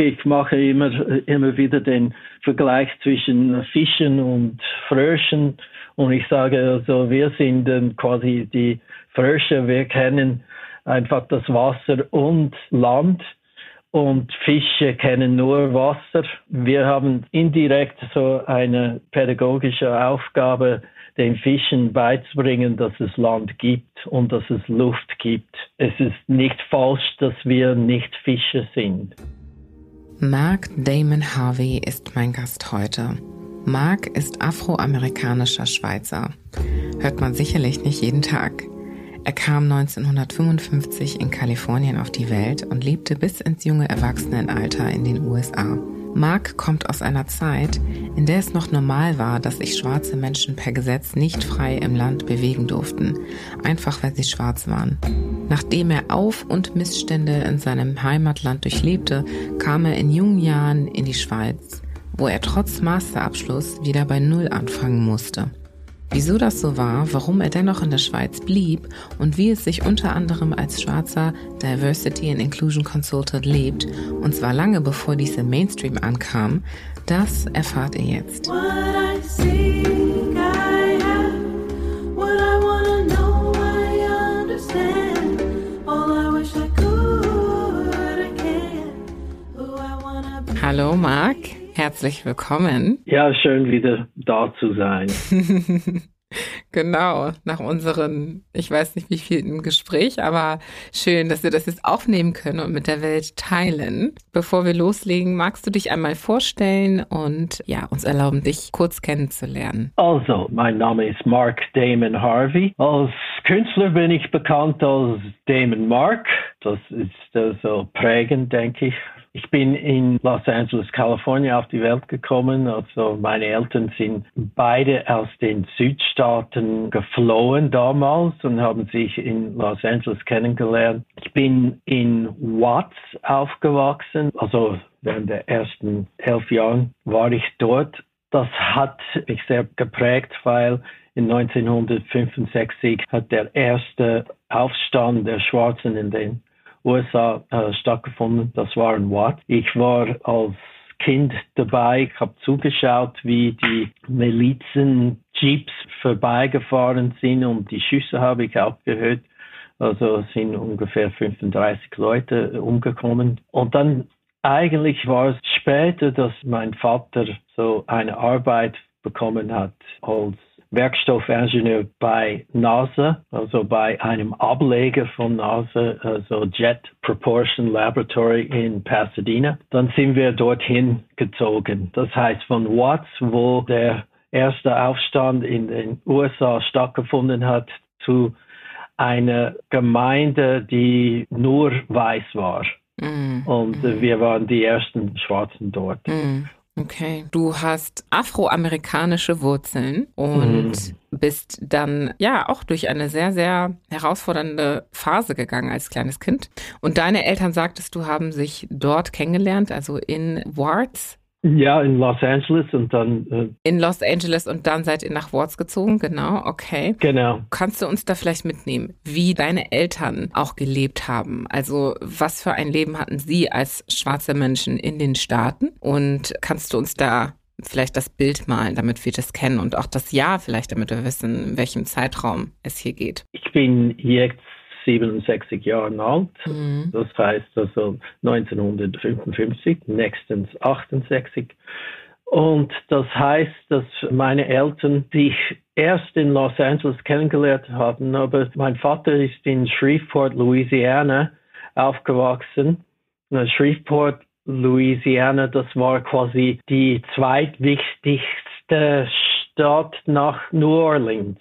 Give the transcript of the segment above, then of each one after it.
ich mache immer, immer wieder den Vergleich zwischen Fischen und Fröschen. Und ich sage also, wir sind quasi die Frösche. Wir kennen einfach das Wasser und Land. Und Fische kennen nur Wasser. Wir haben indirekt so eine pädagogische Aufgabe, den Fischen beizubringen, dass es Land gibt und dass es Luft gibt. Es ist nicht falsch, dass wir nicht Fische sind. Mark Damon Harvey ist mein Gast heute. Mark ist afroamerikanischer Schweizer. Hört man sicherlich nicht jeden Tag. Er kam 1955 in Kalifornien auf die Welt und lebte bis ins junge Erwachsenenalter in den USA. Mark kommt aus einer Zeit, in der es noch normal war, dass sich schwarze Menschen per Gesetz nicht frei im Land bewegen durften, einfach weil sie schwarz waren. Nachdem er Auf- und Missstände in seinem Heimatland durchlebte, kam er in jungen Jahren in die Schweiz, wo er trotz Masterabschluss wieder bei Null anfangen musste. Wieso das so war, warum er dennoch in der Schweiz blieb und wie es sich unter anderem als schwarzer Diversity and Inclusion Consultant lebt, und zwar lange bevor diese Mainstream ankam, das erfahrt ihr jetzt. Hallo Marc. Herzlich willkommen. Ja, schön wieder da zu sein. genau, nach unserem, ich weiß nicht wie viel Gespräch, aber schön, dass wir das jetzt aufnehmen können und mit der Welt teilen. Bevor wir loslegen, magst du dich einmal vorstellen und ja, uns erlauben, dich kurz kennenzulernen. Also, mein Name ist Mark Damon Harvey. Als Künstler bin ich bekannt als Damon Mark. Das ist äh, so prägend, denke ich, ich bin in Los Angeles, Kalifornien auf die Welt gekommen. Also meine Eltern sind beide aus den Südstaaten geflohen damals und haben sich in Los Angeles kennengelernt. Ich bin in Watts aufgewachsen. Also während der ersten elf Jahren war ich dort. Das hat mich sehr geprägt, weil in 1965 hat der erste Aufstand der Schwarzen in den USA äh, stattgefunden. Das war in Watt. Ich war als Kind dabei, ich habe zugeschaut, wie die Milizen Jeeps vorbeigefahren sind und die Schüsse habe ich auch gehört. Also sind ungefähr 35 Leute umgekommen. Und dann eigentlich war es später, dass mein Vater so eine Arbeit bekommen hat als Werkstoffingenieur bei NASA, also bei einem Ableger von NASA, also Jet Proportion Laboratory in Pasadena. Dann sind wir dorthin gezogen. Das heißt von Watts, wo der erste Aufstand in den USA stattgefunden hat, zu einer Gemeinde, die nur weiß war. Mm. Und mm. wir waren die ersten Schwarzen dort. Mm. Okay. Du hast afroamerikanische Wurzeln und mhm. bist dann ja auch durch eine sehr, sehr herausfordernde Phase gegangen als kleines Kind. Und deine Eltern, sagtest du, haben sich dort kennengelernt, also in Wards. Ja, in Los Angeles und dann. Äh in Los Angeles und dann seid ihr nach Wards gezogen, genau, okay. Genau. Kannst du uns da vielleicht mitnehmen, wie deine Eltern auch gelebt haben? Also, was für ein Leben hatten sie als schwarze Menschen in den Staaten? Und kannst du uns da vielleicht das Bild malen, damit wir das kennen und auch das Jahr vielleicht, damit wir wissen, in welchem Zeitraum es hier geht? Ich bin jetzt 67 Jahren alt. Mhm. Das heißt also 1955, nächstens 68. Und das heißt, dass meine Eltern sich erst in Los Angeles kennengelernt haben, aber mein Vater ist in Shreveport, Louisiana aufgewachsen. Shreveport, Louisiana, das war quasi die zweitwichtigste Stadt nach New Orleans.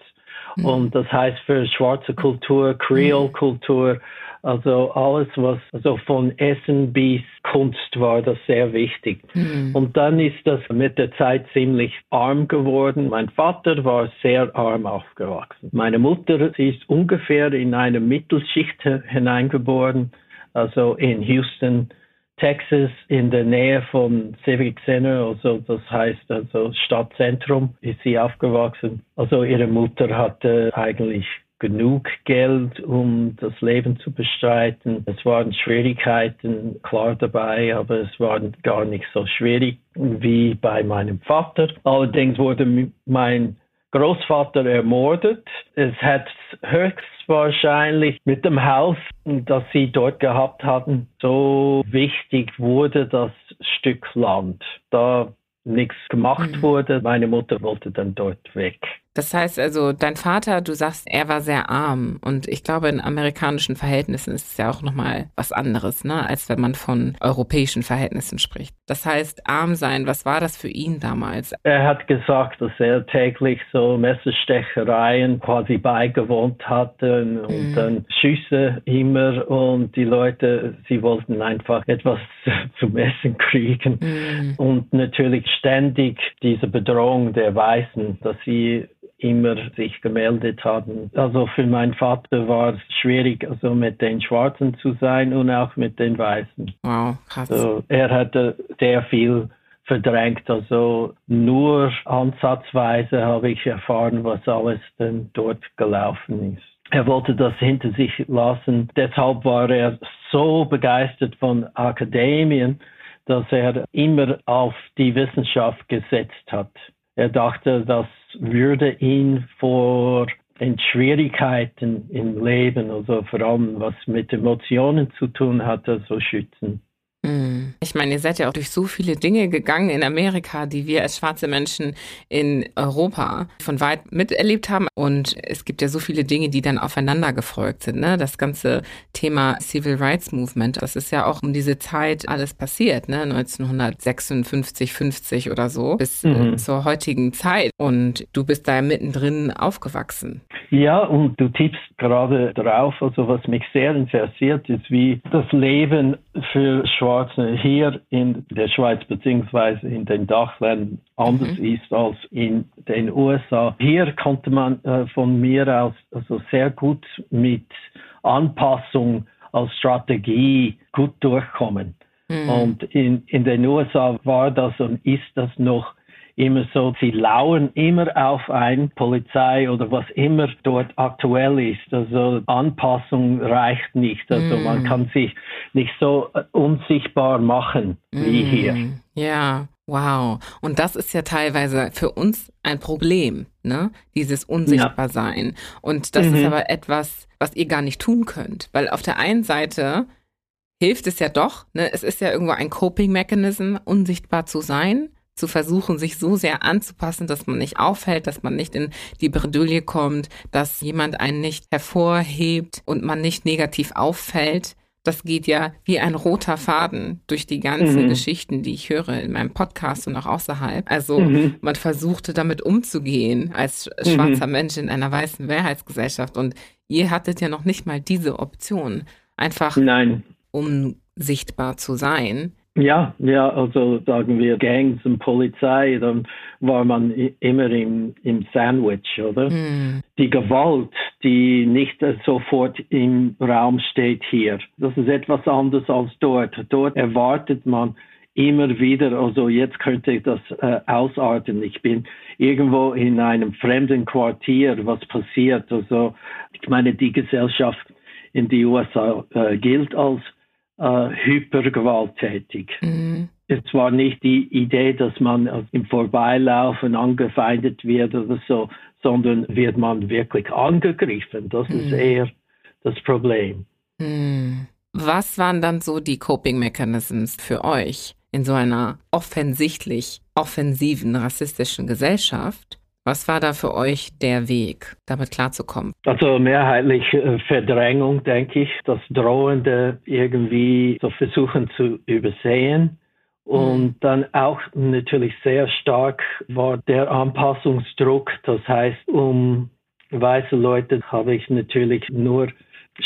Mhm. Und das heißt für schwarze Kultur, Creole-Kultur, also alles, was also von Essen bis Kunst war, das sehr wichtig. Mhm. Und dann ist das mit der Zeit ziemlich arm geworden. Mein Vater war sehr arm aufgewachsen. Meine Mutter, sie ist ungefähr in eine Mittelschicht hineingeboren, also in Houston, Texas in der Nähe vom Civic Center, also das heißt also Stadtzentrum, ist sie aufgewachsen. Also ihre Mutter hatte eigentlich genug Geld, um das Leben zu bestreiten. Es waren Schwierigkeiten klar dabei, aber es waren gar nicht so schwierig wie bei meinem Vater. Allerdings wurde mein Großvater ermordet. Es hat höchstwahrscheinlich mit dem Haus, das sie dort gehabt hatten, so wichtig wurde das Stück Land. Da nichts gemacht mhm. wurde. Meine Mutter wollte dann dort weg. Das heißt also, dein Vater, du sagst, er war sehr arm und ich glaube, in amerikanischen Verhältnissen ist es ja auch nochmal was anderes, ne, als wenn man von europäischen Verhältnissen spricht. Das heißt, arm sein, was war das für ihn damals? Er hat gesagt, dass er täglich so Messerstechereien quasi beigewohnt hatte und mhm. dann Schüsse immer und die Leute, sie wollten einfach etwas zum Essen kriegen mhm. und natürlich ständig diese Bedrohung der Weißen, dass sie immer sich gemeldet haben. Also für meinen Vater war es schwierig, also mit den Schwarzen zu sein und auch mit den Weißen. Wow, krass. Also er hatte sehr viel verdrängt. Also nur ansatzweise habe ich erfahren, was alles denn dort gelaufen ist. Er wollte das hinter sich lassen. Deshalb war er so begeistert von Akademien, dass er immer auf die Wissenschaft gesetzt hat. Er dachte, das würde ihn vor den Schwierigkeiten im Leben, also vor allem was mit Emotionen zu tun hat, so also schützen. Mhm. Ich meine, ihr seid ja auch durch so viele Dinge gegangen in Amerika, die wir als schwarze Menschen in Europa von weit miterlebt haben. Und es gibt ja so viele Dinge, die dann aufeinander gefolgt sind. Ne? Das ganze Thema Civil Rights Movement, das ist ja auch um diese Zeit alles passiert, ne? 1956, 50 oder so, bis mhm. zur heutigen Zeit. Und du bist da mittendrin aufgewachsen. Ja, und du tippst gerade drauf. Also was mich sehr interessiert, ist, wie das Leben für Schwarze hier in der Schweiz beziehungsweise in den Dachländern anders mhm. ist als in den USA. Hier konnte man äh, von mir aus also sehr gut mit Anpassung als Strategie gut durchkommen. Mhm. Und in, in den USA war das und ist das noch immer so, sie lauern immer auf ein Polizei oder was immer dort aktuell ist. Also Anpassung reicht nicht. Also mm. man kann sich nicht so unsichtbar machen wie mm. hier. Ja. Wow. Und das ist ja teilweise für uns ein Problem, ne? Dieses Unsichtbarsein. Ja. Und das mhm. ist aber etwas, was ihr gar nicht tun könnt. Weil auf der einen Seite hilft es ja doch, ne? Es ist ja irgendwo ein Coping-Mechanism, unsichtbar zu sein zu versuchen, sich so sehr anzupassen, dass man nicht auffällt, dass man nicht in die Bredouille kommt, dass jemand einen nicht hervorhebt und man nicht negativ auffällt. Das geht ja wie ein roter Faden durch die ganzen mhm. Geschichten, die ich höre in meinem Podcast und auch außerhalb. Also mhm. man versuchte damit umzugehen als schwarzer mhm. Mensch in einer weißen Mehrheitsgesellschaft. Und ihr hattet ja noch nicht mal diese Option. Einfach Nein. um sichtbar zu sein. Ja, ja, also sagen wir Gangs und Polizei, dann war man immer im, im Sandwich, oder? Mm. Die Gewalt, die nicht sofort im Raum steht hier, das ist etwas anderes als dort. Dort erwartet man immer wieder, also jetzt könnte ich das äh, ausarten. Ich bin irgendwo in einem fremden Quartier, was passiert. Also ich meine, die Gesellschaft in die USA äh, gilt als äh, hypergewalttätig. Mhm. Es war nicht die Idee, dass man im Vorbeilaufen angefeindet wird oder so, sondern wird man wirklich angegriffen. Das mhm. ist eher das Problem. Mhm. Was waren dann so die Coping Mechanisms für euch in so einer offensichtlich offensiven rassistischen Gesellschaft? Was war da für euch der Weg, damit klarzukommen? Also mehrheitlich äh, Verdrängung, denke ich, das Drohende irgendwie so versuchen zu übersehen. Und mhm. dann auch natürlich sehr stark war der Anpassungsdruck. Das heißt, um weiße Leute habe ich natürlich nur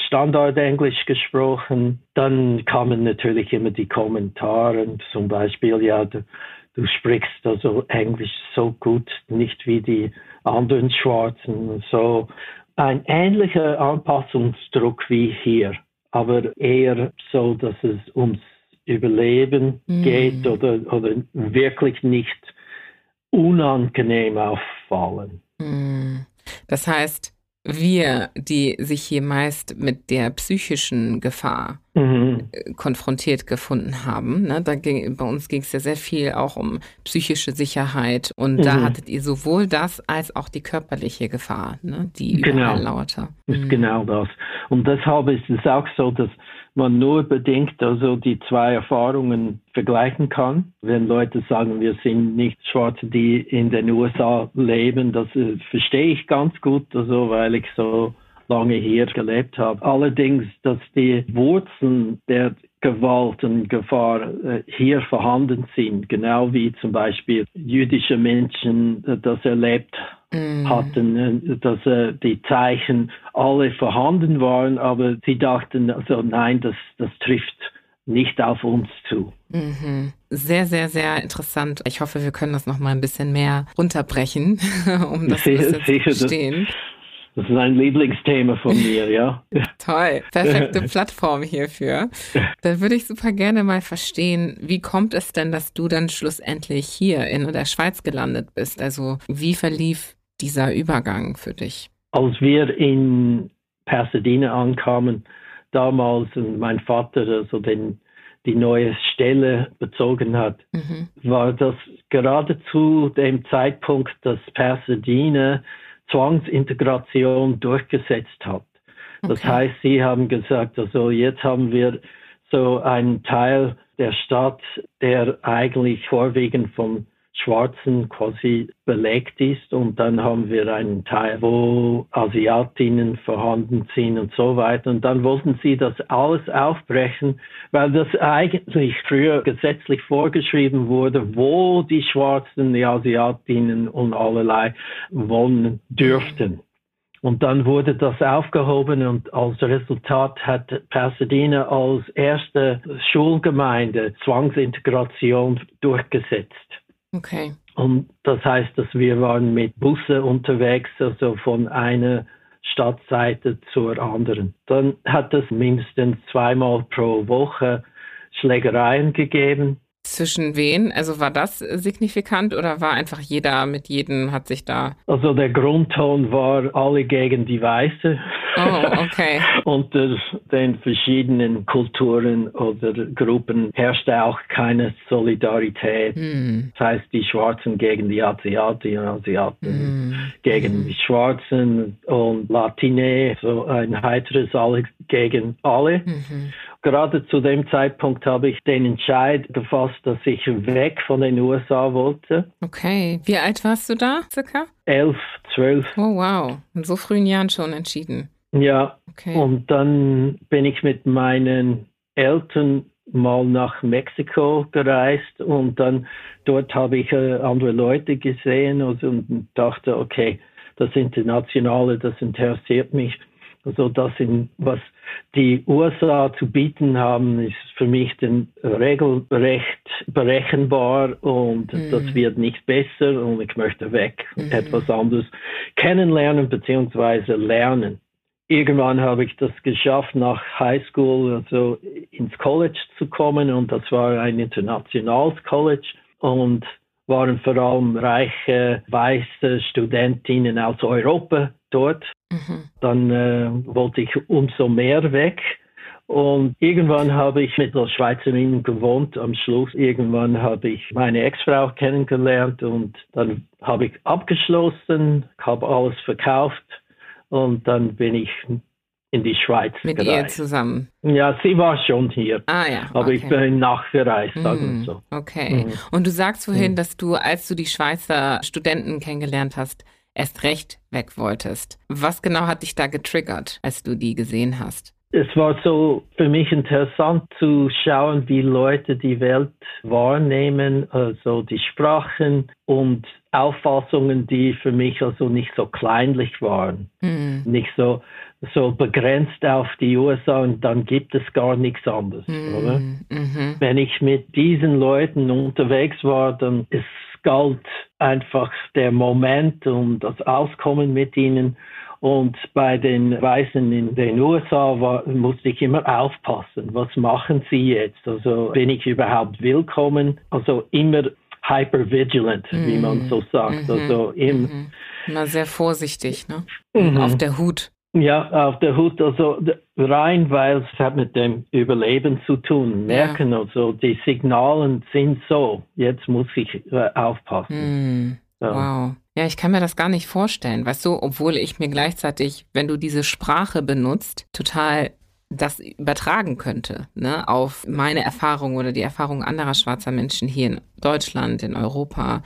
Standardenglisch gesprochen. Dann kamen natürlich immer die Kommentare, zum Beispiel, ja, du sprichst also Englisch so gut, nicht wie die anderen Schwarzen. So ein ähnlicher Anpassungsdruck wie hier, aber eher so, dass es ums Überleben mm. geht oder, oder wirklich nicht unangenehm auffallen. Mm. Das heißt, wir, die sich hier meist mit der psychischen Gefahr mhm. Äh, konfrontiert gefunden haben. Ne? Da ging, bei uns ging es ja sehr viel auch um psychische Sicherheit und mhm. da hattet ihr sowohl das als auch die körperliche Gefahr, ne? die überall genau. lauerte. Ist mhm. genau das. Und deshalb ist es auch so, dass man nur bedingt also die zwei Erfahrungen vergleichen kann. Wenn Leute sagen, wir sind nicht Schwarze, die in den USA leben, das äh, verstehe ich ganz gut, also weil ich so lange hier gelebt habe. Allerdings, dass die Wurzeln der Gewalt und Gefahr äh, hier vorhanden sind, genau wie zum Beispiel jüdische Menschen äh, das erlebt mm. hatten, äh, dass die Zeichen alle vorhanden waren, aber sie dachten, also nein, das, das trifft nicht auf uns zu. Mhm. Sehr, sehr, sehr interessant. Ich hoffe, wir können das noch mal ein bisschen mehr runterbrechen, um das sehr, zu verstehen. Das, das ist ein Lieblingsthema von mir, ja. Toll, perfekte Plattform hierfür. Dann würde ich super gerne mal verstehen, wie kommt es denn, dass du dann schlussendlich hier in der Schweiz gelandet bist? Also wie verlief dieser Übergang für dich? Als wir in Pasadena ankamen, damals und mein Vater also den, die neue Stelle bezogen hat, mhm. war das gerade zu dem Zeitpunkt, dass Pasadena Zwangsintegration durchgesetzt hat. Das okay. heißt, Sie haben gesagt, also jetzt haben wir so einen Teil der Stadt, der eigentlich vorwiegend von Schwarzen quasi belegt ist und dann haben wir einen Teil, wo Asiatinnen vorhanden sind und so weiter. Und dann wollten sie das alles aufbrechen, weil das eigentlich früher gesetzlich vorgeschrieben wurde, wo die Schwarzen, die Asiatinnen und allerlei wohnen dürften. Und dann wurde das aufgehoben und als Resultat hat Pasadena als erste Schulgemeinde Zwangsintegration durchgesetzt. Okay. Und das heißt, dass wir waren mit Busse unterwegs, also von einer Stadtseite zur anderen. Dann hat es mindestens zweimal pro Woche Schlägereien gegeben zwischen wen? Also war das signifikant oder war einfach jeder mit jedem, hat sich da. Also der Grundton war alle gegen die Weiße. Oh, okay. Unter den verschiedenen Kulturen oder Gruppen herrschte auch keine Solidarität. Hm. Das heißt, die Schwarzen gegen die Asiaten Asiaten hm. gegen hm. die Schwarzen und Latine, so ein heiteres Alle gegen alle. Mhm gerade zu dem Zeitpunkt habe ich den Entscheid gefasst, dass ich weg von den USA wollte. Okay. Wie alt warst du da, circa? Elf, zwölf. Oh, wow. In so frühen Jahren schon entschieden. Ja. Okay. Und dann bin ich mit meinen Eltern mal nach Mexiko gereist und dann dort habe ich äh, andere Leute gesehen und, und dachte, okay, das Internationale, das interessiert mich. Also das sind, was die USA zu bieten haben, ist für mich den regelrecht berechenbar und mhm. das wird nicht besser und ich möchte weg und mhm. etwas anderes kennenlernen bzw. lernen. Irgendwann habe ich das geschafft, nach High School also ins College zu kommen und das war ein internationales College und waren vor allem reiche weiße Studentinnen aus Europa dort. Mhm. Dann äh, wollte ich umso mehr weg. Und irgendwann habe ich mit der Schweizerin gewohnt. Am Schluss irgendwann habe ich meine Ex-Frau kennengelernt und dann habe ich abgeschlossen, habe alles verkauft und dann bin ich in die Schweiz Mit gereist. ihr zusammen? Ja, sie war schon hier. Ah ja. Aber ich bin nachgereist, sagen wir so. Okay. Mhm. Und du sagst vorhin, mhm. dass du, als du die Schweizer Studenten kennengelernt hast, erst recht weg wolltest. Was genau hat dich da getriggert, als du die gesehen hast? Es war so für mich interessant zu schauen, wie Leute die Welt wahrnehmen, also die Sprachen und Auffassungen, die für mich also nicht so kleinlich waren, mhm. nicht so so begrenzt auf die USA und dann gibt es gar nichts anderes, mhm. oder? Mhm. Wenn ich mit diesen Leuten unterwegs war, dann es galt einfach der Moment und das Auskommen mit ihnen. Und bei den Weißen in den USA war, musste ich immer aufpassen, was machen sie jetzt? Also bin ich überhaupt willkommen? Also immer hypervigilant, mm. wie man so sagt. -hmm. Also im, -hmm Immer sehr vorsichtig, ne? Mhm. Auf der Hut. Ja, auf der Hut, also rein, weil es hat mit dem Überleben zu tun. Merken, ja. also die Signalen sind so, jetzt muss ich äh, aufpassen. Mhm. So. Wow. Ja, ich kann mir das gar nicht vorstellen, weißt du, obwohl ich mir gleichzeitig, wenn du diese Sprache benutzt, total das übertragen könnte, ne, auf meine Erfahrung oder die Erfahrung anderer schwarzer Menschen hier in Deutschland, in Europa.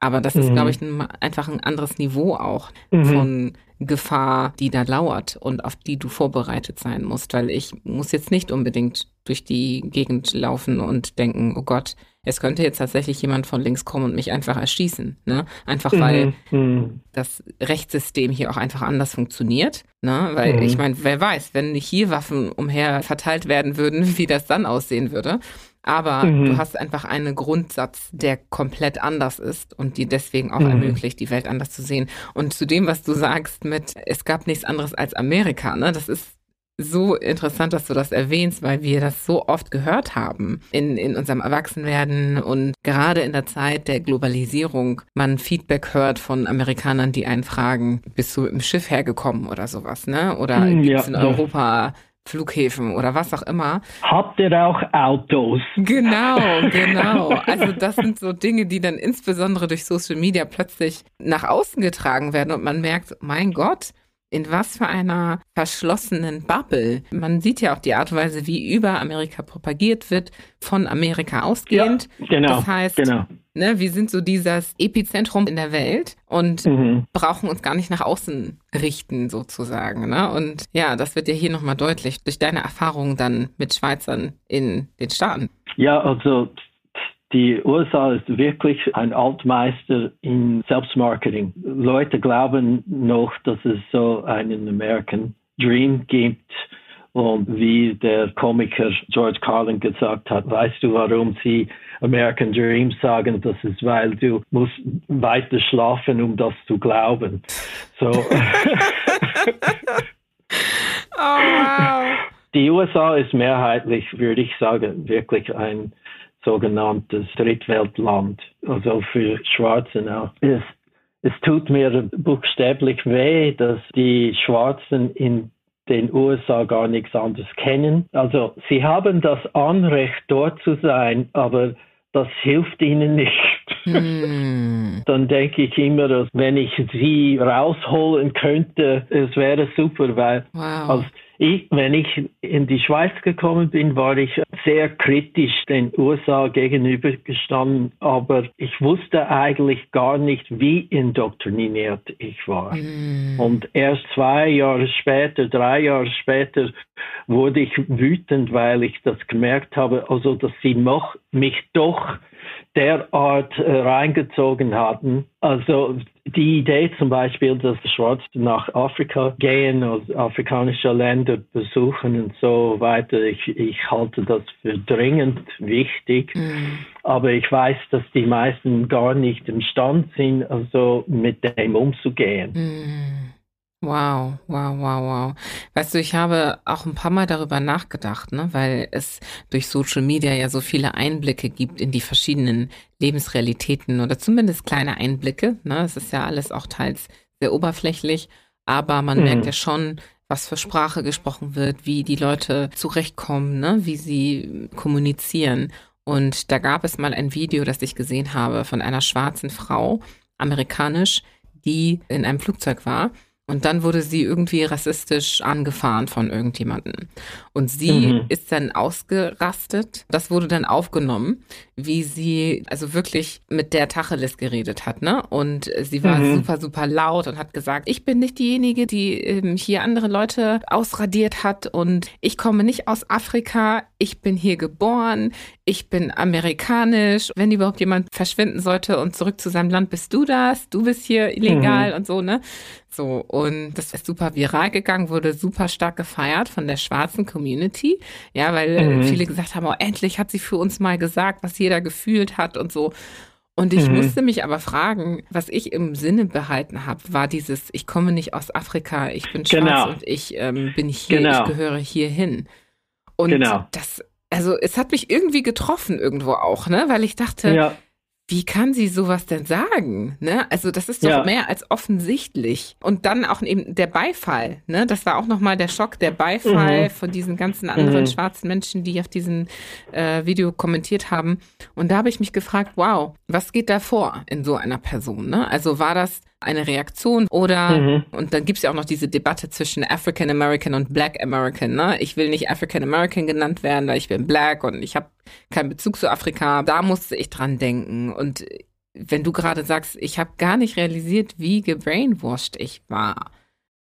Aber das ist, mhm. glaube ich, ein, einfach ein anderes Niveau auch mhm. von Gefahr, die da lauert und auf die du vorbereitet sein musst, weil ich muss jetzt nicht unbedingt durch die Gegend laufen und denken, oh Gott, es könnte jetzt tatsächlich jemand von links kommen und mich einfach erschießen. Ne? Einfach weil mhm. das Rechtssystem hier auch einfach anders funktioniert. Ne? Weil mhm. ich meine, wer weiß, wenn hier Waffen umher verteilt werden würden, wie das dann aussehen würde. Aber mhm. du hast einfach einen Grundsatz, der komplett anders ist und die deswegen auch mhm. ermöglicht, die Welt anders zu sehen. Und zu dem, was du sagst mit, es gab nichts anderes als Amerika, ne? Das ist so interessant, dass du das erwähnst, weil wir das so oft gehört haben in, in unserem Erwachsenwerden und gerade in der Zeit der Globalisierung man Feedback hört von Amerikanern, die einen fragen, bist du im Schiff hergekommen oder sowas, ne? Oder hm, gibt es in Europa Flughäfen oder was auch immer. Habt ihr auch Autos? Genau, genau. Also das sind so Dinge, die dann insbesondere durch Social Media plötzlich nach außen getragen werden und man merkt, mein Gott, in was für einer verschlossenen Bubble. Man sieht ja auch die Art und Weise, wie über Amerika propagiert wird, von Amerika ausgehend. Ja, genau. Das heißt, genau. Ne, wir sind so dieses Epizentrum in der Welt und mhm. brauchen uns gar nicht nach außen richten, sozusagen. Ne? Und ja, das wird ja hier nochmal deutlich durch deine Erfahrungen dann mit Schweizern in den Staaten. Ja, also die USA ist wirklich ein Altmeister in Selbstmarketing. Leute glauben noch, dass es so einen American Dream gibt. Und wie der Komiker George Carlin gesagt hat, weißt du, warum sie American Dream sagen? Das ist, weil du musst weiter schlafen, um das zu glauben. So. oh, wow. Die USA ist mehrheitlich, würde ich sagen, wirklich ein sogenanntes Drittweltland, also für Schwarze auch. Es, es tut mir buchstäblich weh, dass die Schwarzen in den USA gar nichts anderes kennen. Also sie haben das Anrecht, dort zu sein, aber das hilft ihnen nicht. Hm. Dann denke ich immer, dass wenn ich sie rausholen könnte, es wäre super, weil wow. als ich, wenn ich in die Schweiz gekommen bin, war ich sehr kritisch den USA gegenübergestanden, aber ich wusste eigentlich gar nicht, wie indoktriniert ich war. Mm. Und erst zwei Jahre später, drei Jahre später, wurde ich wütend, weil ich das gemerkt habe, also dass sie noch, mich doch derart äh, reingezogen hatten. Also die Idee zum Beispiel, dass Schwarze nach Afrika gehen und afrikanische Länder besuchen und so weiter, ich, ich halte das für dringend wichtig. Mhm. Aber ich weiß, dass die meisten gar nicht imstand sind, also mit dem umzugehen. Mhm. Wow, wow, wow, wow. Weißt du, ich habe auch ein paar Mal darüber nachgedacht, ne, weil es durch Social Media ja so viele Einblicke gibt in die verschiedenen Lebensrealitäten oder zumindest kleine Einblicke. Ne. Es ist ja alles auch teils sehr oberflächlich, aber man mhm. merkt ja schon, was für Sprache gesprochen wird, wie die Leute zurechtkommen, ne, wie sie kommunizieren. Und da gab es mal ein Video, das ich gesehen habe von einer schwarzen Frau, amerikanisch, die in einem Flugzeug war und dann wurde sie irgendwie rassistisch angefahren von irgendjemanden. Und sie mhm. ist dann ausgerastet. Das wurde dann aufgenommen, wie sie also wirklich mit der Tacheles geredet hat, ne? Und sie war mhm. super, super laut und hat gesagt, ich bin nicht diejenige, die ähm, hier andere Leute ausradiert hat und ich komme nicht aus Afrika, ich bin hier geboren, ich bin amerikanisch. Wenn überhaupt jemand verschwinden sollte und zurück zu seinem Land, bist du das, du bist hier illegal mhm. und so, ne? So, und das ist super viral gegangen, wurde super stark gefeiert von der schwarzen Community. Ja, weil mhm. viele gesagt haben, oh, endlich hat sie für uns mal gesagt, was jeder gefühlt hat und so. Und ich mhm. musste mich aber fragen, was ich im Sinne behalten habe, war dieses, ich komme nicht aus Afrika, ich bin schwarz genau. und ich ähm, bin hier, genau. ich gehöre hier hin. Und genau. das, also es hat mich irgendwie getroffen irgendwo auch, ne? Weil ich dachte, ja wie kann sie sowas denn sagen? Ne? Also das ist doch ja. mehr als offensichtlich. Und dann auch eben der Beifall. Ne? Das war auch nochmal der Schock, der Beifall mhm. von diesen ganzen anderen mhm. schwarzen Menschen, die auf diesem äh, Video kommentiert haben. Und da habe ich mich gefragt, wow, was geht da vor in so einer Person? Ne? Also war das eine Reaktion oder, mhm. und dann gibt es ja auch noch diese Debatte zwischen African American und Black American. Ne? Ich will nicht African American genannt werden, weil ich bin Black und ich habe keinen Bezug zu Afrika. Da musste ich dran denken. Und wenn du gerade sagst, ich habe gar nicht realisiert, wie gebrainwashed ich war.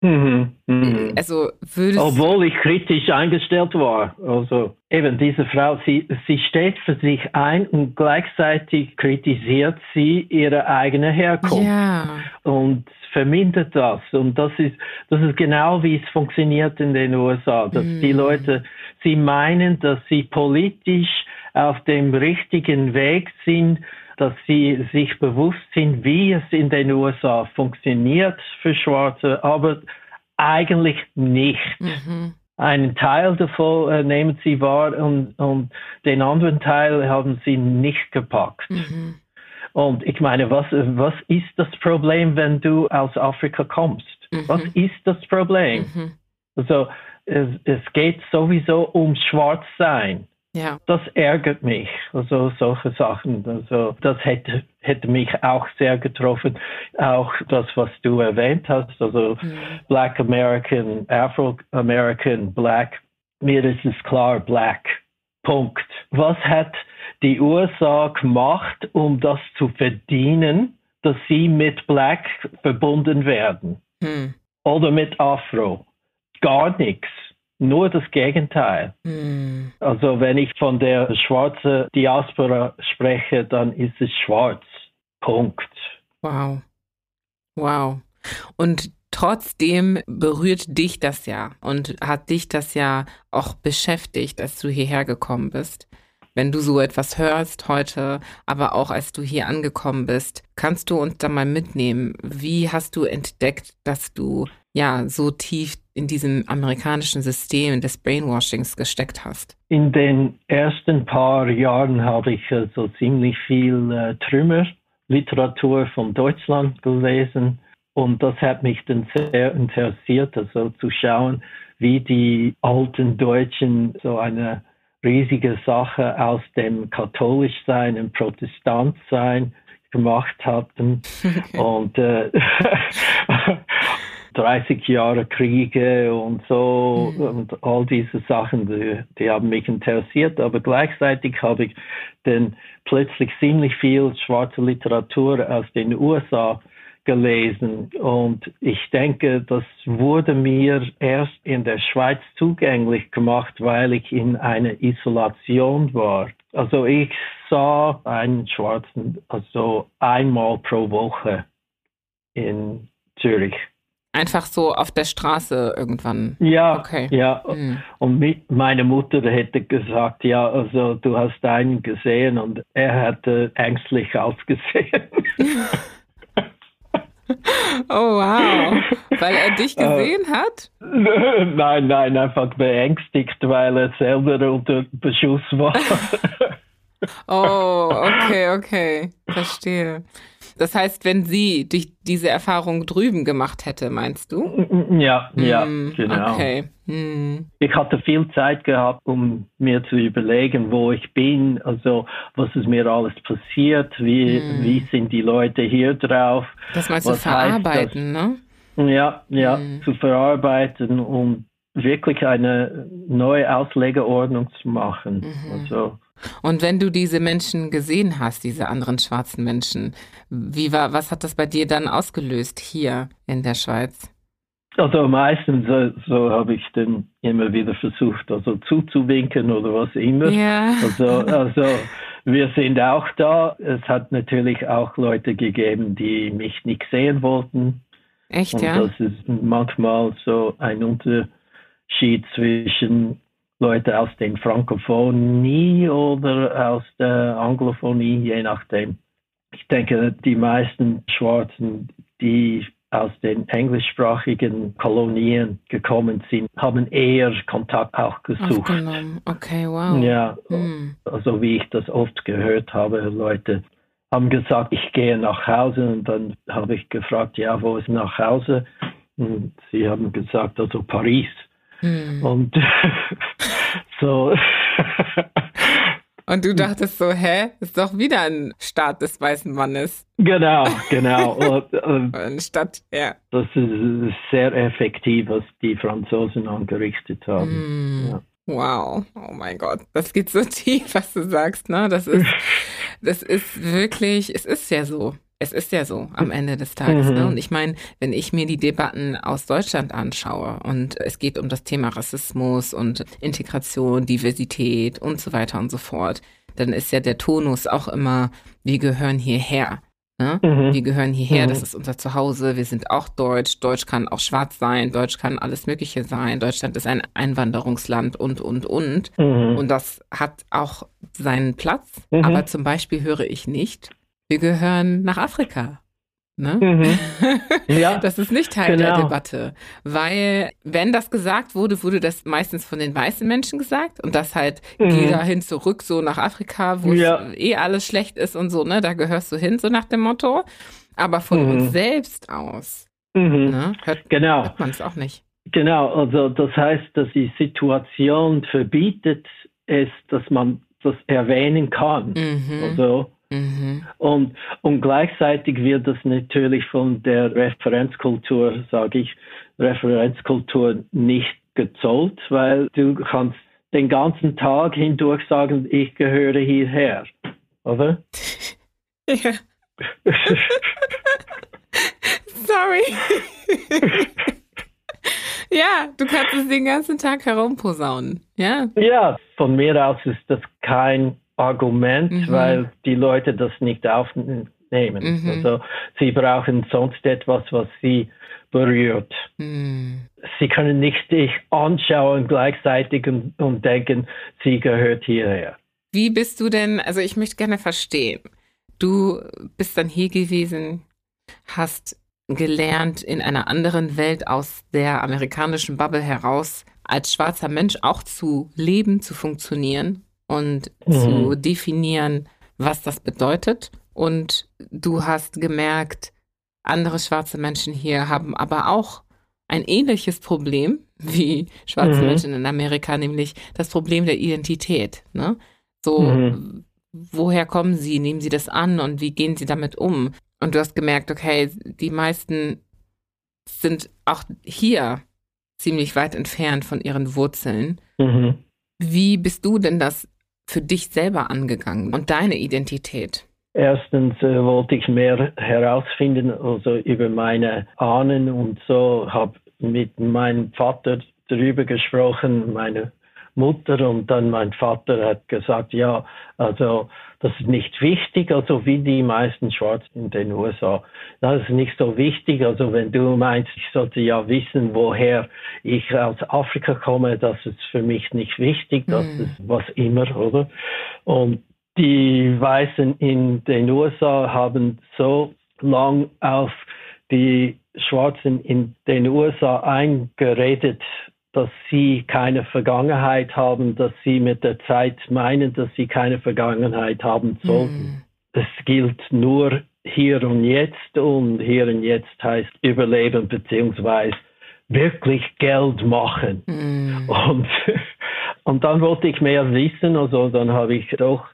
Mhm, mh. Also würdest Obwohl ich kritisch eingestellt war. Also eben diese Frau, sie, sie steht für sich ein und gleichzeitig kritisiert sie ihre eigene Herkunft. Ja. Und vermindert das. Und das ist, das ist genau wie es funktioniert in den USA. Dass mm. die Leute, sie meinen, dass sie politisch auf dem richtigen Weg sind, dass sie sich bewusst sind, wie es in den USA funktioniert für Schwarze, aber eigentlich nicht. Mhm. Einen Teil davon äh, nehmen sie wahr und, und, den anderen Teil haben sie nicht gepackt. Mhm. Und ich meine, was, was ist das Problem, wenn du aus Afrika kommst? Mhm. Was ist das Problem? Mhm. Also, es, es geht sowieso um Schwarzsein. Ja. Das ärgert mich, also solche Sachen. Also das hätte, hätte mich auch sehr getroffen. Auch das, was du erwähnt hast, also mhm. Black American, Afro American, Black. Mir ist es klar, Black. Punkt. Was hat die USA gemacht, um das zu verdienen, dass sie mit Black verbunden werden? Mhm. Oder mit Afro? Gar nichts nur das Gegenteil. Mm. Also wenn ich von der schwarzen Diaspora spreche, dann ist es schwarz. Punkt. Wow. Wow. Und trotzdem berührt dich das ja und hat dich das ja auch beschäftigt, als du hierher gekommen bist. Wenn du so etwas hörst heute, aber auch als du hier angekommen bist, kannst du uns da mal mitnehmen. Wie hast du entdeckt, dass du ja so tief in diesem amerikanischen System des Brainwashings gesteckt hast? In den ersten paar Jahren habe ich so ziemlich viel äh, Trümmerliteratur von Deutschland gelesen und das hat mich dann sehr interessiert, also zu schauen, wie die alten Deutschen so eine riesige Sache aus dem Katholischsein und Protestantsein gemacht hatten. Und äh, 30 Jahre Kriege und so mhm. und all diese Sachen, die, die, haben mich interessiert, aber gleichzeitig habe ich dann plötzlich ziemlich viel schwarze Literatur aus den USA gelesen und ich denke, das wurde mir erst in der Schweiz zugänglich gemacht, weil ich in einer Isolation war. Also ich sah einen Schwarzen also einmal pro Woche in Zürich. Einfach so auf der Straße irgendwann. Ja, okay. ja. Mhm. Und mit, meine Mutter hätte gesagt, ja, also du hast einen gesehen und er hatte ängstlich ausgesehen. oh wow, weil er dich äh, gesehen äh, hat? Nein, nein, einfach beängstigt, weil er selber unter Beschuss war. Oh, okay, okay, verstehe. Das heißt, wenn sie dich diese Erfahrung drüben gemacht hätte, meinst du? Ja, ja, mm, genau. Okay. Mm. Ich hatte viel Zeit gehabt, um mir zu überlegen, wo ich bin, also was ist mir alles passiert, wie, mm. wie sind die Leute hier drauf. Das mal zu verarbeiten, ne? Ja, ja, zu verarbeiten und wirklich eine neue Auslegeordnung zu machen. Mhm. Also und wenn du diese Menschen gesehen hast, diese anderen schwarzen Menschen, wie war, was hat das bei dir dann ausgelöst hier in der Schweiz? Also meistens so, so habe ich dann immer wieder versucht, also zuzuwinken oder was immer. Ja. Also, also wir sind auch da. Es hat natürlich auch Leute gegeben, die mich nicht sehen wollten. Echt, Und ja? Das ist manchmal so ein Unterschied zwischen Leute aus der Frankophonie oder aus der Anglophonie, je nachdem. Ich denke, die meisten Schwarzen, die aus den englischsprachigen Kolonien gekommen sind, haben eher Kontakt auch gesucht. Aufgenommen. Okay, wow. Ja, hm. also wie ich das oft gehört habe, Leute haben gesagt, ich gehe nach Hause und dann habe ich gefragt, ja, wo ist nach Hause? Und sie haben gesagt, also Paris. Hm. Und so. Und du dachtest so, hä, ist doch wieder ein Staat des weißen Mannes. Genau, genau. Und, und Eine Stadt, ja. Das ist sehr effektiv, was die Franzosen angerichtet haben. Mm. Ja. Wow, oh mein Gott, das geht so tief, was du sagst, ne? Das ist, das ist wirklich, es ist ja so. Es ist ja so am Ende des Tages. Ne? Mhm. Ne? Und ich meine, wenn ich mir die Debatten aus Deutschland anschaue und es geht um das Thema Rassismus und Integration, Diversität und so weiter und so fort, dann ist ja der Tonus auch immer, wir gehören hierher. Ne? Mhm. Wir gehören hierher, mhm. das ist unser Zuhause, wir sind auch Deutsch, Deutsch kann auch schwarz sein, Deutsch kann alles Mögliche sein, Deutschland ist ein Einwanderungsland und, und, und. Mhm. Und das hat auch seinen Platz, mhm. aber zum Beispiel höre ich nicht, wir gehören nach Afrika. Ne? Mhm. Ja, das ist nicht Teil genau. der Debatte, weil wenn das gesagt wurde, wurde das meistens von den weißen Menschen gesagt und das halt mhm. geh dahin zurück so nach Afrika, wo ja. eh alles schlecht ist und so, ne, da gehörst du hin so nach dem Motto. Aber von mhm. uns selbst aus mhm. ne, hört, genau. hört man es auch nicht. Genau, also das heißt, dass die Situation verbietet es, dass man das erwähnen kann. Mhm. Also Mhm. Und, und gleichzeitig wird das natürlich von der Referenzkultur, sage ich, Referenzkultur nicht gezollt, weil du kannst den ganzen Tag hindurch sagen, ich gehöre hierher, oder? Ja. Sorry. ja, du kannst es den ganzen Tag herumposaunen. Ja. Ja, von mir aus ist das kein Argument, mhm. weil die Leute das nicht aufnehmen. Mhm. Also sie brauchen sonst etwas, was sie berührt. Mhm. Sie können nicht dich anschauen gleichzeitig und, und denken, sie gehört hierher. Wie bist du denn, also ich möchte gerne verstehen, du bist dann hier gewesen, hast gelernt, in einer anderen Welt aus der amerikanischen Bubble heraus als schwarzer Mensch auch zu leben, zu funktionieren und mhm. zu definieren, was das bedeutet. Und du hast gemerkt, andere schwarze Menschen hier haben aber auch ein ähnliches Problem wie schwarze mhm. Menschen in Amerika, nämlich das Problem der Identität. Ne? So, mhm. woher kommen sie? Nehmen sie das an und wie gehen sie damit um? Und du hast gemerkt, okay, die meisten sind auch hier ziemlich weit entfernt von ihren Wurzeln. Mhm. Wie bist du denn das für dich selber angegangen und deine Identität? Erstens äh, wollte ich mehr herausfinden, also über meine Ahnen und so, habe mit meinem Vater darüber gesprochen, meine Mutter und dann mein Vater hat gesagt, ja, also das ist nicht wichtig, also wie die meisten Schwarzen in den USA. Das ist nicht so wichtig, also wenn du meinst, ich sollte ja wissen, woher ich aus Afrika komme, das ist für mich nicht wichtig, das mhm. ist was immer, oder? Und die Weißen in den USA haben so lang auf die Schwarzen in den USA eingeredet, dass sie keine Vergangenheit haben, dass sie mit der Zeit meinen, dass sie keine Vergangenheit haben sollten. Mm. Es gilt nur hier und jetzt und hier und jetzt heißt überleben beziehungsweise wirklich Geld machen. Mm. Und, und dann wollte ich mehr wissen, also dann habe ich doch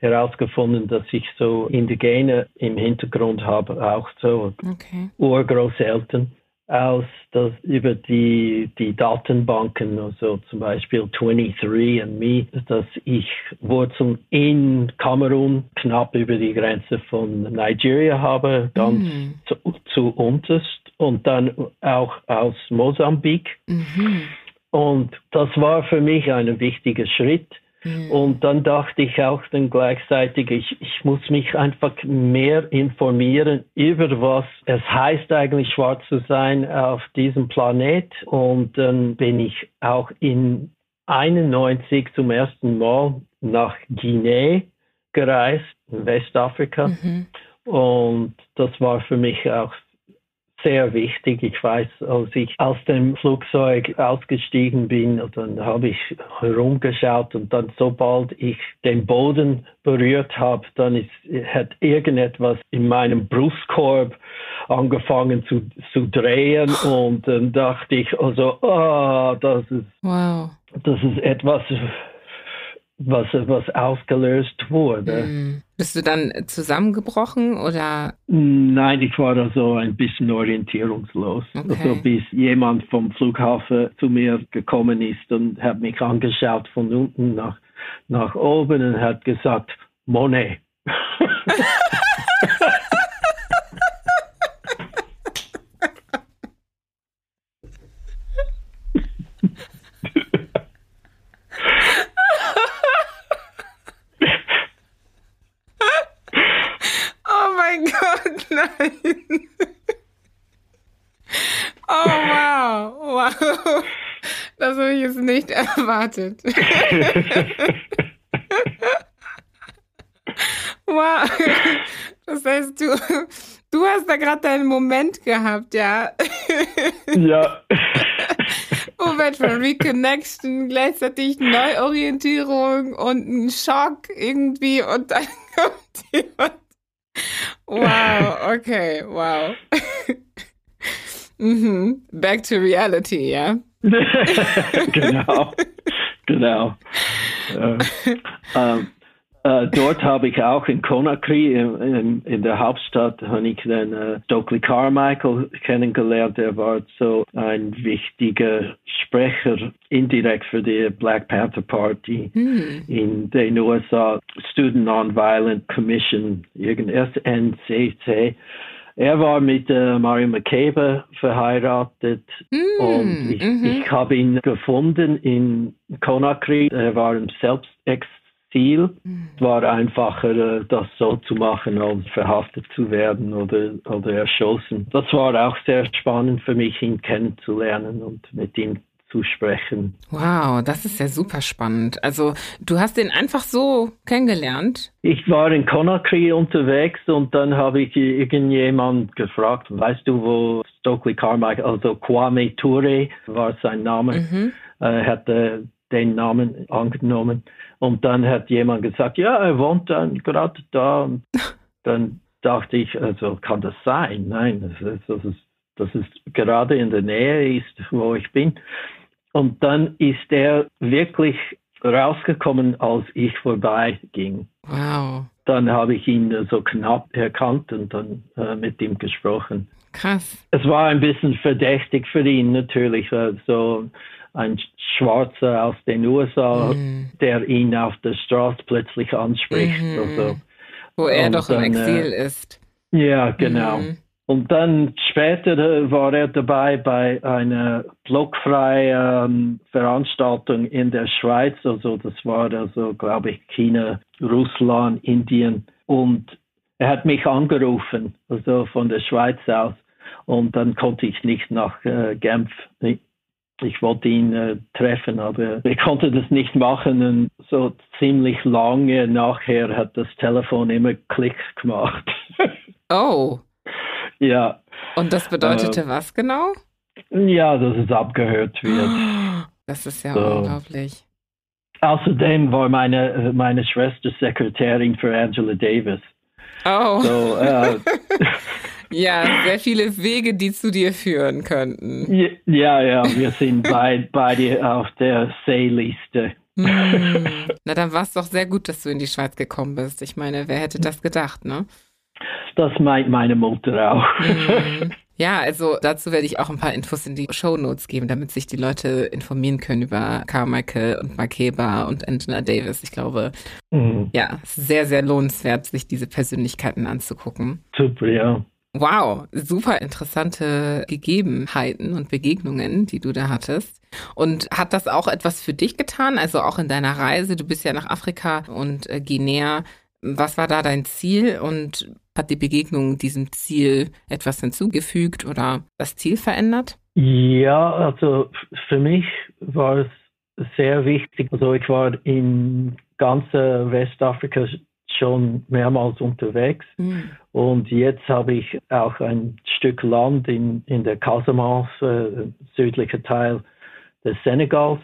herausgefunden, dass ich so Indigene im Hintergrund habe, auch so okay. Urgroßeltern aus, dass über die, die Datenbanken, also zum Beispiel 23andMe, dass ich Wurzeln in Kamerun knapp über die Grenze von Nigeria habe, ganz mhm. zu, zu unterst und dann auch aus Mosambik. Mhm. Und das war für mich ein wichtiger Schritt Mhm. Und dann dachte ich auch dann gleichzeitig, ich, ich muss mich einfach mehr informieren über was es heißt eigentlich schwarz zu sein auf diesem Planet. Und dann bin ich auch in 91 zum ersten Mal nach Guinea gereist, in Westafrika. Mhm. Und das war für mich auch sehr wichtig. Ich weiß, als ich aus dem Flugzeug ausgestiegen bin, dann habe ich herumgeschaut und dann, sobald ich den Boden berührt habe, dann ist, hat irgendetwas in meinem Brustkorb angefangen zu, zu drehen und dann dachte ich, also, oh, das ist, wow. das ist etwas, was, was ausgelöst wurde. Mm. Bist du dann zusammengebrochen oder? Nein, ich war da so ein bisschen orientierungslos. Okay. Also bis jemand vom Flughafen zu mir gekommen ist und hat mich angeschaut von unten nach, nach oben und hat gesagt, Monet. Nein. Oh, wow. Wow. Das habe ich jetzt nicht erwartet. Wow. Das heißt, du, du hast da gerade deinen Moment gehabt, ja? Ja. Moment von Reconnection, gleichzeitig Neuorientierung und ein Schock irgendwie und dann kommt jemand Wow, okay, wow. mhm. Back to reality, ja? genau, genau. Äh, ähm, äh, dort habe ich auch in Conakry, in, in, in der Hauptstadt, habe ich dann äh, Stokely Carmichael kennengelernt. Er war so ein wichtiger Sprecher indirekt für die Black Panther Party hm. in den USA, Student Nonviolent Commission, irgendwas NCC. Er war mit äh, Mario McCabe verheiratet mm, und ich, mm -hmm. ich habe ihn gefunden in Conakry. Er war im Selbstex Ziel mhm. war einfacher, äh, das so zu machen, als verhaftet zu werden oder, oder erschossen. Das war auch sehr spannend für mich, ihn kennenzulernen und mit ihm zu sprechen. Wow, das ist ja super spannend. Also du hast ihn einfach so kennengelernt? Ich war in Conakry unterwegs und dann habe ich irgendjemand gefragt, weißt du, wo Stokely Carmichael, also Kwame Toure war sein Name, mhm. äh, hatte den Namen angenommen. Und dann hat jemand gesagt, ja, er wohnt dann gerade da. Und dann dachte ich, also kann das sein? Nein, das ist, das ist, das ist gerade in der Nähe ist, wo ich bin. Und dann ist er wirklich rausgekommen, als ich vorbeiging. Wow. Dann habe ich ihn so knapp erkannt und dann äh, mit ihm gesprochen. Krass. Es war ein bisschen verdächtig für ihn natürlich. Also ein Schwarzer aus den USA, mhm. der ihn auf der Straße plötzlich anspricht. Mhm. Also, Wo er doch dann, im Exil äh, ist. Ja, genau. Mhm. Und dann später äh, war er dabei bei einer blockfreien Veranstaltung in der Schweiz. Also das war also, glaube ich, China, Russland, Indien. Und er hat mich angerufen, also von der Schweiz aus. Und dann konnte ich nicht nach äh, Genf ich wollte ihn äh, treffen, aber ich konnte das nicht machen. Und so ziemlich lange nachher hat das Telefon immer Klick gemacht. Oh. Ja. Und das bedeutete äh, was genau? Ja, dass es abgehört wird. Das ist ja so. unglaublich. Außerdem war meine, meine Schwester Sekretärin für Angela Davis. Oh. So, äh, Ja, sehr viele Wege, die zu dir führen könnten. Ja, ja, wir sind bei, beide auf der Seeliste. Hm. Na, dann war es doch sehr gut, dass du in die Schweiz gekommen bist. Ich meine, wer hätte das gedacht, ne? Das meint meine Mutter auch. Hm. Ja, also dazu werde ich auch ein paar Infos in die Show Notes geben, damit sich die Leute informieren können über Carmichael und Makeba und Angela Davis. Ich glaube, mhm. ja, sehr, sehr lohnenswert, sich diese Persönlichkeiten anzugucken. Super, ja. Wow, super interessante Gegebenheiten und Begegnungen, die du da hattest. Und hat das auch etwas für dich getan? Also auch in deiner Reise, du bist ja nach Afrika und äh, Guinea. Was war da dein Ziel und hat die Begegnung diesem Ziel etwas hinzugefügt oder das Ziel verändert? Ja, also für mich war es sehr wichtig. Also ich war in ganz Westafrika schon mehrmals unterwegs. Mhm. Und jetzt habe ich auch ein Stück Land in, in der Casamance, äh, südlicher Teil des Senegals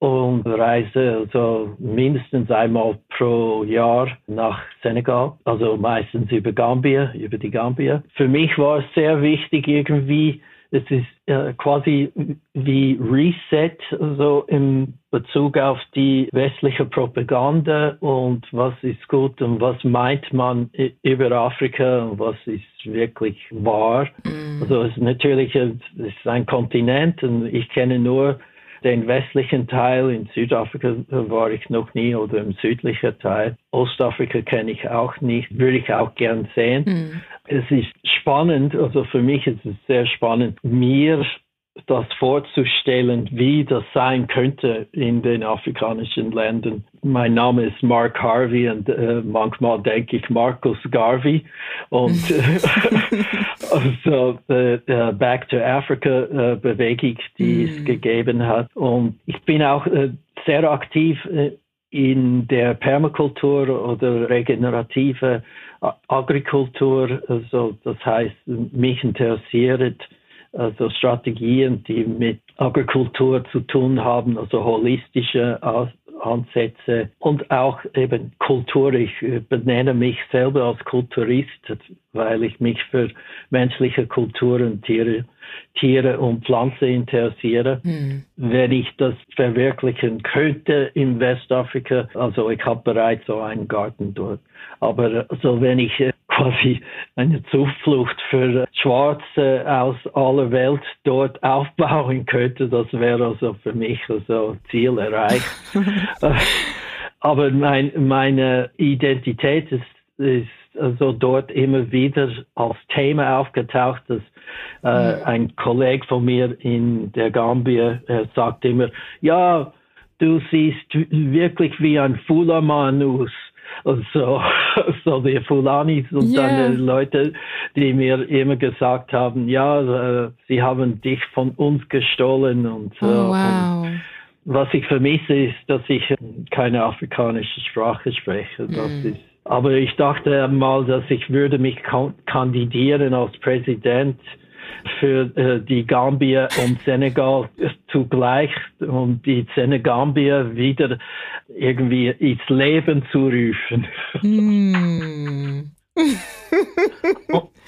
und reise also mindestens einmal pro Jahr nach Senegal, also meistens über Gambia, über die Gambia. Für mich war es sehr wichtig, irgendwie es ist äh, quasi wie Reset, so im Bezug auf die westliche Propaganda und was ist gut und was meint man über Afrika und was ist wirklich wahr. Mhm. Also es ist natürlich es ist ein Kontinent und ich kenne nur den westlichen Teil in Südafrika war ich noch nie oder im südlichen Teil. Ostafrika kenne ich auch nicht, würde ich auch gern sehen. Mhm. Es ist spannend, also für mich ist es sehr spannend, mir das vorzustellen, wie das sein könnte in den afrikanischen Ländern. Mein Name ist Mark Harvey und äh, manchmal denke ich Markus Garvey. Und also äh, Back to Africa äh, Bewegung, die mm. es gegeben hat. Und ich bin auch äh, sehr aktiv äh, in der Permakultur oder regenerative Agrikultur. Also das heißt, mich interessiert also Strategien, die mit Agrikultur zu tun haben, also holistische Ansätze und auch eben Kultur. Ich benenne mich selber als Kulturist, weil ich mich für menschliche Kulturen, Tiere, Tiere und Pflanzen interessiere. Hm. Wenn ich das verwirklichen könnte in Westafrika, also ich habe bereits so einen Garten dort, aber also wenn ich quasi eine Zuflucht für Schwarze aus aller Welt dort aufbauen könnte, das wäre also für mich so Ziel erreicht. Aber mein, meine Identität ist, ist also dort immer wieder als Thema aufgetaucht, dass äh, mhm. ein Kollege von mir in der Gambia er sagt immer, ja, du siehst wirklich wie ein Fulamann aus und so, so die Fulanis und yeah. dann äh, Leute, die mir immer gesagt haben, ja, äh, sie haben dich von uns gestohlen und so. Oh, wow. Und was ich vermisse ist, dass ich keine afrikanische Sprache spreche. Das mm. ist, aber ich dachte mal, dass ich würde mich kandidieren als Präsident für äh, die Gambia und Senegal zugleich, um die Senegambia wieder irgendwie ins Leben zu rufen. Mm.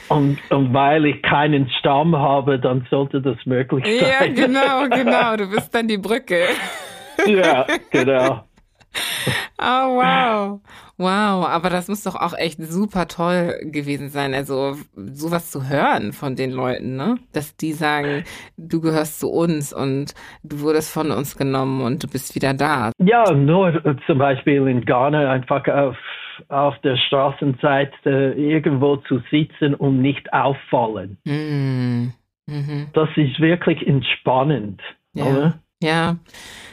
und, und, weil ich keinen Stamm habe, dann sollte das möglich sein. Ja, genau, genau. Du bist dann die Brücke. ja, genau. Oh, wow. Wow, aber das muss doch auch echt super toll gewesen sein, also sowas zu hören von den Leuten, ne? Dass die sagen, du gehörst zu uns und du wurdest von uns genommen und du bist wieder da. Ja, nur zum Beispiel in Ghana einfach auf, auf der Straßenseite irgendwo zu sitzen und nicht auffallen. Mm. Mhm. Das ist wirklich entspannend, ja. oder? Ja.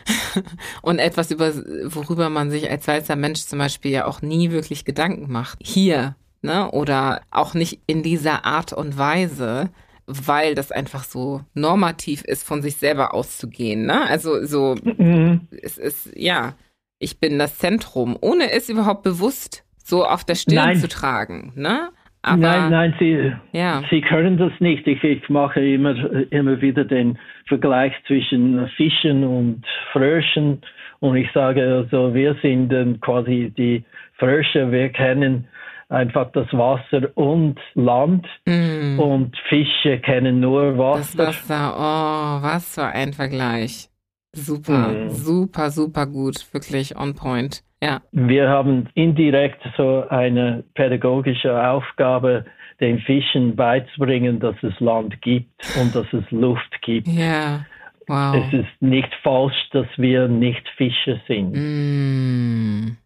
Und etwas, über, worüber man sich als weißer Mensch zum Beispiel ja auch nie wirklich Gedanken macht. Hier, ne? Oder auch nicht in dieser Art und Weise, weil das einfach so normativ ist, von sich selber auszugehen, ne? Also so, mhm. es ist, ja, ich bin das Zentrum, ohne es überhaupt bewusst so auf der Stirn Nein. zu tragen, ne? Aber, nein, nein, Sie, ja. Sie können das nicht. Ich, ich mache immer, immer wieder den Vergleich zwischen Fischen und Fröschen. Und ich sage also, wir sind quasi die Frösche, wir kennen einfach das Wasser und Land mm. und Fische kennen nur Wasser. Das Wasser, oh, was für ein Vergleich. Super, mm. super, super gut, wirklich on point. Ja. Wir haben indirekt so eine pädagogische Aufgabe, den Fischen beizubringen, dass es Land gibt und dass es Luft gibt. Ja. Wow. Es ist nicht falsch, dass wir nicht Fische sind. Mm.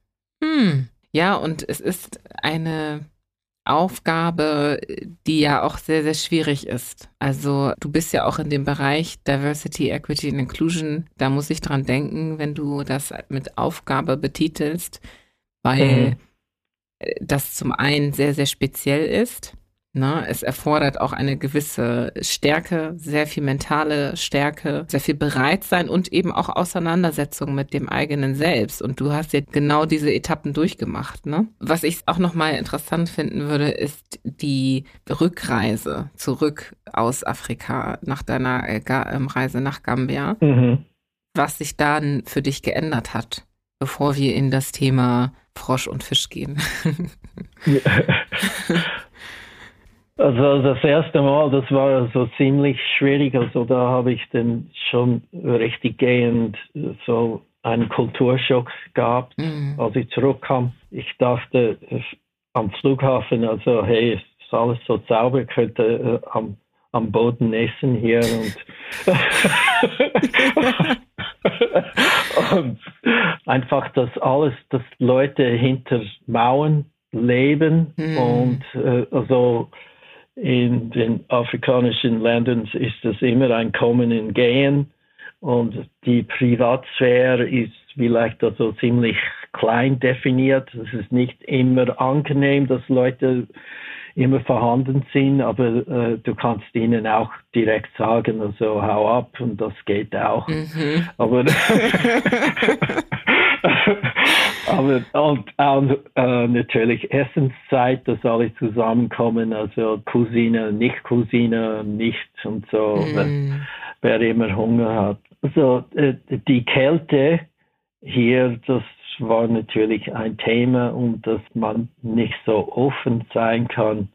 Hm. Ja, und es ist eine Aufgabe, die ja auch sehr, sehr schwierig ist. Also du bist ja auch in dem Bereich Diversity, Equity and Inclusion. Da muss ich dran denken, wenn du das mit Aufgabe betitelst, weil mhm. das zum einen sehr, sehr speziell ist. Ne? Es erfordert auch eine gewisse Stärke, sehr viel mentale Stärke, sehr viel Bereitsein und eben auch Auseinandersetzung mit dem eigenen Selbst. Und du hast ja genau diese Etappen durchgemacht. Ne? Was ich auch nochmal interessant finden würde, ist die Rückreise zurück aus Afrika nach deiner äh, ähm, Reise nach Gambia. Mhm. Was sich dann für dich geändert hat, bevor wir in das Thema Frosch und Fisch gehen. Also das erste Mal, das war so ziemlich schwierig. Also da habe ich dann schon richtig gehend so einen Kulturschock gehabt, mhm. als ich zurückkam. Ich dachte am Flughafen, also hey, ist alles so sauber, könnte äh, am, am Boden essen hier und, und einfach das alles, dass Leute hinter Mauern leben mhm. und äh, also in den afrikanischen Ländern ist es immer ein Kommen und Gehen und die Privatsphäre ist vielleicht also ziemlich klein definiert. Es ist nicht immer angenehm, dass Leute immer vorhanden sind, aber äh, du kannst ihnen auch direkt sagen, also hau ab und das geht auch. Mhm. Aber Aber und, und äh, natürlich Essenszeit, dass alle zusammenkommen, also Cousine, nicht Cousine, nicht und so, mm. wer, wer, immer Hunger hat. Also äh, die Kälte hier, das war natürlich ein Thema und dass man nicht so offen sein kann.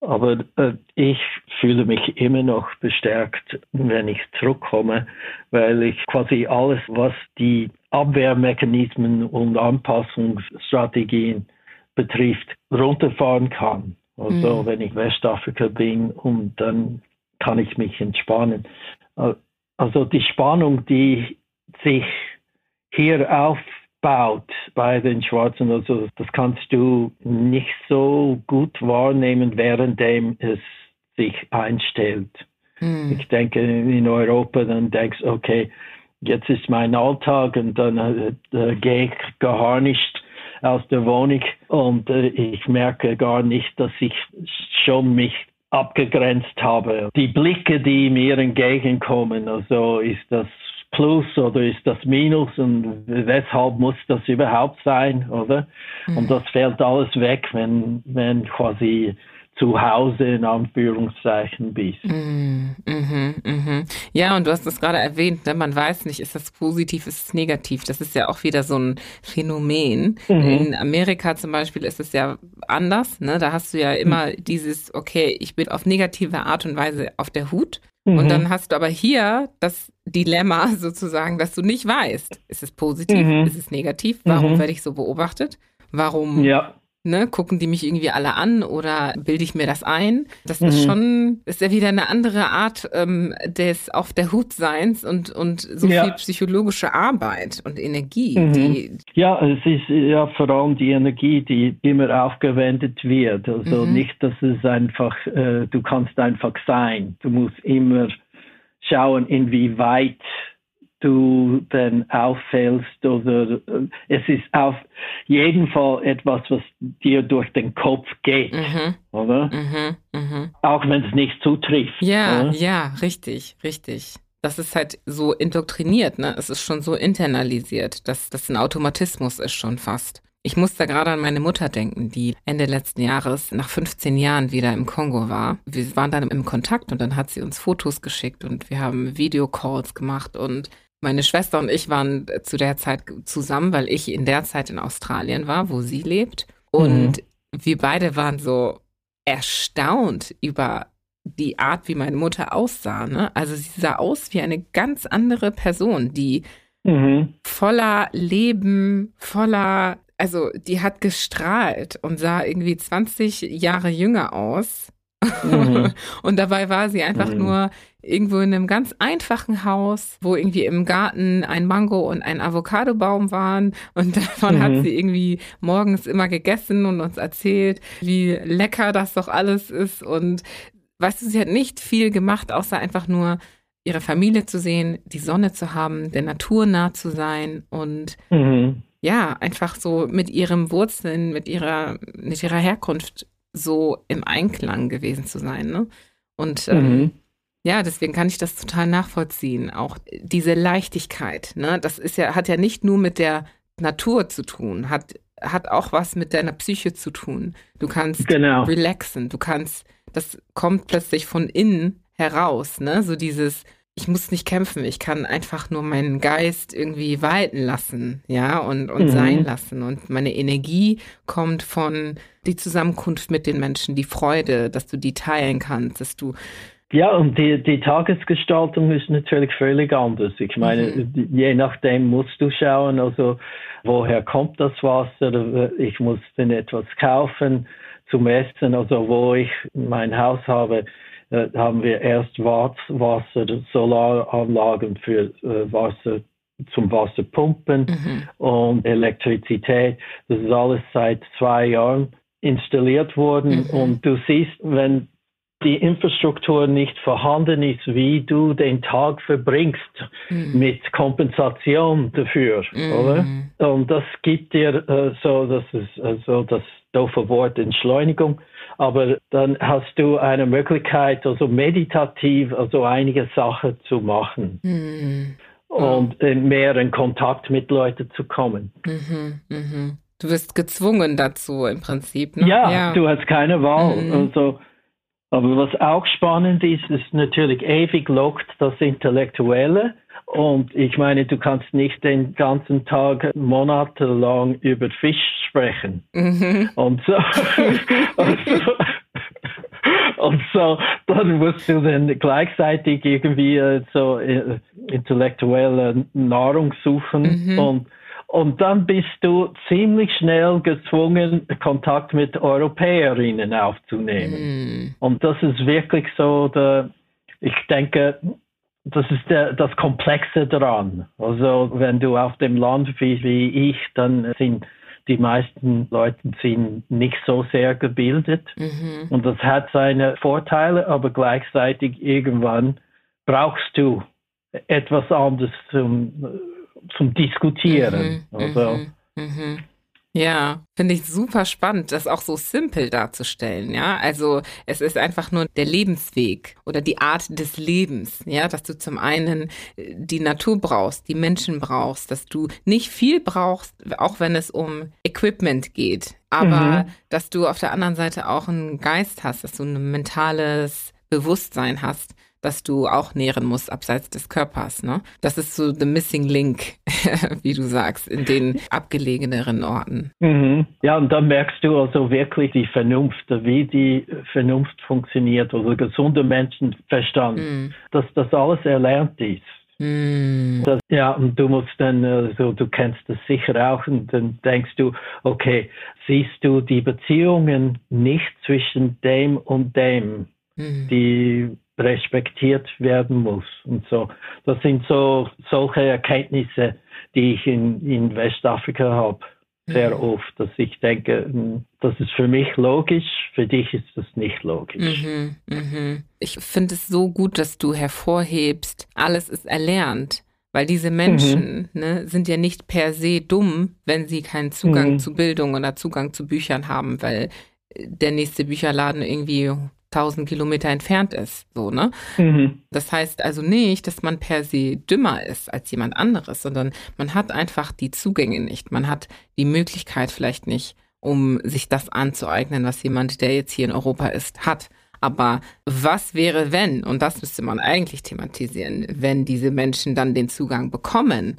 Aber äh, ich fühle mich immer noch bestärkt, wenn ich zurückkomme, weil ich quasi alles, was die Abwehrmechanismen und Anpassungsstrategien betrifft, runterfahren kann. Also mhm. wenn ich Westafrika bin und dann kann ich mich entspannen. Also die Spannung, die sich hier aufbaut bei den Schwarzen, also das kannst du nicht so gut wahrnehmen, währenddem es sich einstellt. Mhm. Ich denke, in Europa, dann denkst du, okay, jetzt ist mein Alltag und dann äh, äh, gehe ich gar nicht aus der Wohnung und äh, ich merke gar nicht, dass ich schon mich abgegrenzt habe. Die Blicke, die mir entgegenkommen, also ist das Plus oder ist das Minus und weshalb muss das überhaupt sein, oder? Mhm. Und das fällt alles weg, wenn, wenn quasi zu Hause in Anführungszeichen bist. Mhm, mhm. Ja, und du hast es gerade erwähnt, ne? man weiß nicht, ist das positiv, ist es negativ. Das ist ja auch wieder so ein Phänomen. Mhm. In Amerika zum Beispiel ist es ja anders. Ne? Da hast du ja immer mhm. dieses, okay, ich bin auf negative Art und Weise auf der Hut. Und mhm. dann hast du aber hier das Dilemma sozusagen, dass du nicht weißt, ist es positiv, mhm. ist es negativ, warum werde ich so beobachtet? Warum ja Ne, gucken die mich irgendwie alle an oder bilde ich mir das ein? Das mhm. ist schon, ist ja wieder eine andere Art ähm, des auf der Hut Seins und, und so ja. viel psychologische Arbeit und Energie. Mhm. Die ja, es ist ja vor allem die Energie, die immer aufgewendet wird. Also mhm. nicht, dass es einfach, äh, du kannst einfach sein. Du musst immer schauen, inwieweit du dann auffällst oder äh, es ist auf jeden Fall etwas, was dir durch den Kopf geht, mhm. oder? Mhm, mh. Auch wenn es nicht zutrifft. Ja, oder? ja, richtig, richtig. Das ist halt so indoktriniert, ne? Es ist schon so internalisiert, dass das ein Automatismus ist schon fast. Ich muss da gerade an meine Mutter denken, die Ende letzten Jahres nach 15 Jahren wieder im Kongo war. Wir waren dann im Kontakt und dann hat sie uns Fotos geschickt und wir haben Videocalls gemacht und meine Schwester und ich waren zu der Zeit zusammen, weil ich in der Zeit in Australien war, wo sie lebt. Und mhm. wir beide waren so erstaunt über die Art, wie meine Mutter aussah. Ne? Also sie sah aus wie eine ganz andere Person, die mhm. voller Leben, voller, also die hat gestrahlt und sah irgendwie 20 Jahre jünger aus. Mhm. und dabei war sie einfach mhm. nur irgendwo in einem ganz einfachen Haus, wo irgendwie im Garten ein Mango und ein Avocadobaum waren. Und davon mhm. hat sie irgendwie morgens immer gegessen und uns erzählt, wie lecker das doch alles ist. Und weißt du, sie hat nicht viel gemacht, außer einfach nur ihre Familie zu sehen, die Sonne zu haben, der Natur nah zu sein und mhm. ja, einfach so mit ihrem Wurzeln, mit ihrer, mit ihrer Herkunft so im Einklang gewesen zu sein. Ne? Und ähm, mhm. Ja, deswegen kann ich das total nachvollziehen. Auch diese Leichtigkeit, ne? das ist ja, hat ja nicht nur mit der Natur zu tun, hat, hat auch was mit deiner Psyche zu tun. Du kannst genau. relaxen, du kannst, das kommt plötzlich von innen heraus, ne? So dieses, ich muss nicht kämpfen, ich kann einfach nur meinen Geist irgendwie walten lassen, ja, und, und mhm. sein lassen. Und meine Energie kommt von die Zusammenkunft mit den Menschen, die Freude, dass du die teilen kannst, dass du ja, und die, die Tagesgestaltung ist natürlich völlig anders. Ich meine, mhm. je nachdem musst du schauen, also woher kommt das Wasser? Ich muss denn etwas kaufen zum Essen, also wo ich mein Haus habe, äh, haben wir erst Wasser, Solaranlagen für äh, Wasser zum Wasserpumpen mhm. und Elektrizität. Das ist alles seit zwei Jahren installiert worden mhm. und du siehst, wenn die Infrastruktur nicht vorhanden ist, wie du den Tag verbringst mhm. mit Kompensation dafür, mhm. oder? Und das gibt dir äh, so, das ist äh, so das doofe Wort Entschleunigung, aber dann hast du eine Möglichkeit, also meditativ, also einige Sachen zu machen. Mhm. Und mehr in Kontakt mit Leuten zu kommen. Mhm, mhm. Du wirst gezwungen dazu im Prinzip. Ne? Ja, ja, du hast keine Wahl. Mhm. Also aber was auch spannend ist, ist natürlich ewig lockt das Intellektuelle. Und ich meine, du kannst nicht den ganzen Tag monatelang über Fisch sprechen. Mhm. Und so. und so und so, dann musst du dann gleichzeitig irgendwie äh, so äh, intellektuelle Nahrung suchen mhm. und und dann bist du ziemlich schnell gezwungen, Kontakt mit Europäerinnen aufzunehmen. Mm. Und das ist wirklich so, der, ich denke, das ist der, das Komplexe daran. Also wenn du auf dem Land wie, wie ich, dann sind die meisten Leute sind nicht so sehr gebildet. Mhm. Und das hat seine Vorteile, aber gleichzeitig irgendwann brauchst du etwas anderes zum zum Diskutieren. Mhm, also. Mhm, mhm. Ja, finde ich super spannend, das auch so simpel darzustellen, ja. Also es ist einfach nur der Lebensweg oder die Art des Lebens, ja, dass du zum einen äh, die Natur brauchst, die Menschen brauchst, dass du nicht viel brauchst, auch wenn es um Equipment geht, aber mhm. dass du auf der anderen Seite auch einen Geist hast, dass du ein mentales Bewusstsein hast, das du auch nähren musst abseits des Körpers. Ne? Das ist so the missing link, wie du sagst, in den abgelegeneren Orten. Mhm. Ja, und dann merkst du also wirklich die Vernunft, wie die Vernunft funktioniert, also gesunder Menschenverstand, mhm. dass das alles erlernt ist. Mm. Das, ja, und du musst dann, also du kennst das sicher auch, und dann denkst du, okay, siehst du die Beziehungen nicht zwischen dem und dem, mm. die respektiert werden muss und so. Das sind so solche Erkenntnisse, die ich in, in Westafrika habe sehr mhm. oft, dass ich denke, hm, das ist für mich logisch, für dich ist das nicht logisch. Mhm, mhm. Ich finde es so gut, dass du hervorhebst, alles ist erlernt. Weil diese Menschen mhm. ne, sind ja nicht per se dumm, wenn sie keinen Zugang mhm. zu Bildung oder Zugang zu Büchern haben, weil der nächste Bücherladen irgendwie 1000 Kilometer entfernt ist, so, ne? Mhm. Das heißt also nicht, dass man per se dümmer ist als jemand anderes, sondern man hat einfach die Zugänge nicht. Man hat die Möglichkeit vielleicht nicht, um sich das anzueignen, was jemand, der jetzt hier in Europa ist, hat. Aber was wäre, wenn, und das müsste man eigentlich thematisieren, wenn diese Menschen dann den Zugang bekommen,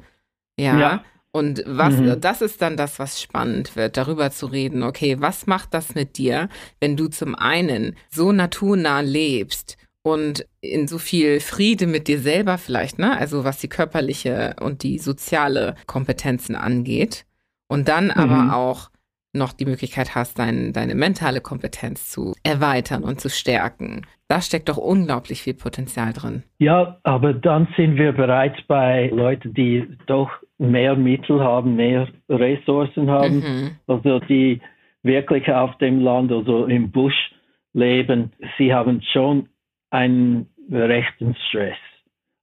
ja, ja. Und was, mhm. das ist dann das, was spannend wird, darüber zu reden. Okay, was macht das mit dir, wenn du zum einen so naturnah lebst und in so viel Friede mit dir selber vielleicht, ne? Also was die körperliche und die soziale Kompetenzen angeht. Und dann mhm. aber auch noch die Möglichkeit hast, dein, deine mentale Kompetenz zu erweitern und zu stärken. Da steckt doch unglaublich viel Potenzial drin. Ja, aber dann sind wir bereits bei Leuten, die doch mehr Mittel haben, mehr Ressourcen haben, mhm. also die wirklich auf dem Land, also im Busch leben, sie haben schon einen rechten Stress.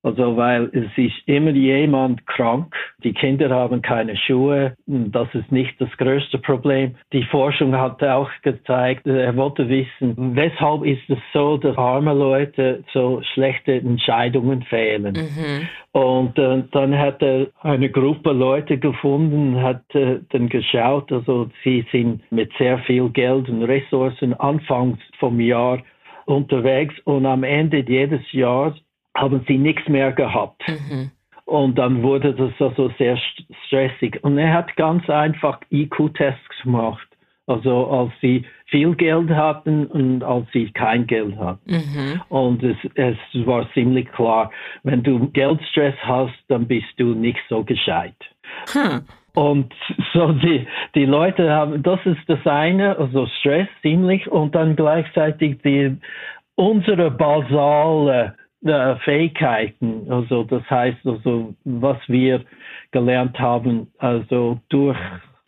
Also weil es ist immer jemand krank, die Kinder haben keine Schuhe, das ist nicht das größte Problem. Die Forschung hat auch gezeigt, er wollte wissen, weshalb ist es so, dass arme Leute so schlechte Entscheidungen fehlen. Mhm. Und äh, dann hat er eine Gruppe Leute gefunden, hat äh, dann geschaut, also sie sind mit sehr viel Geld und Ressourcen anfangs vom Jahr unterwegs und am Ende jedes Jahres haben sie nichts mehr gehabt. Mhm. Und dann wurde das also sehr stressig. Und er hat ganz einfach IQ-Tests gemacht. Also als sie viel Geld hatten und als sie kein Geld hatten. Mhm. Und es, es war ziemlich klar, wenn du Geldstress hast, dann bist du nicht so gescheit. Hm. Und so die, die Leute haben, das ist das eine, also Stress ziemlich und dann gleichzeitig die, unsere basale äh, Fähigkeiten, also das heißt also, was wir gelernt haben, also durch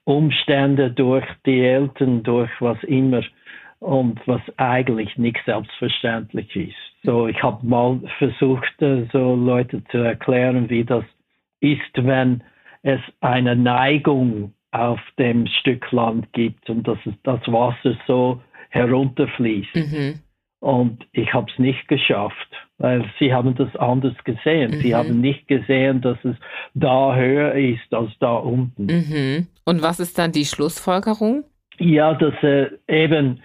Umstände, durch die Eltern, durch was immer und was eigentlich nicht selbstverständlich ist. So, ich habe mal versucht, äh, so Leute zu erklären, wie das ist, wenn es eine Neigung auf dem Stück Land gibt und dass das Wasser so herunterfließt. Mhm. Und ich habe es nicht geschafft, weil sie haben das anders gesehen. Mhm. Sie haben nicht gesehen, dass es da höher ist als da unten. Mhm. Und was ist dann die Schlussfolgerung? Ja, dass äh, eben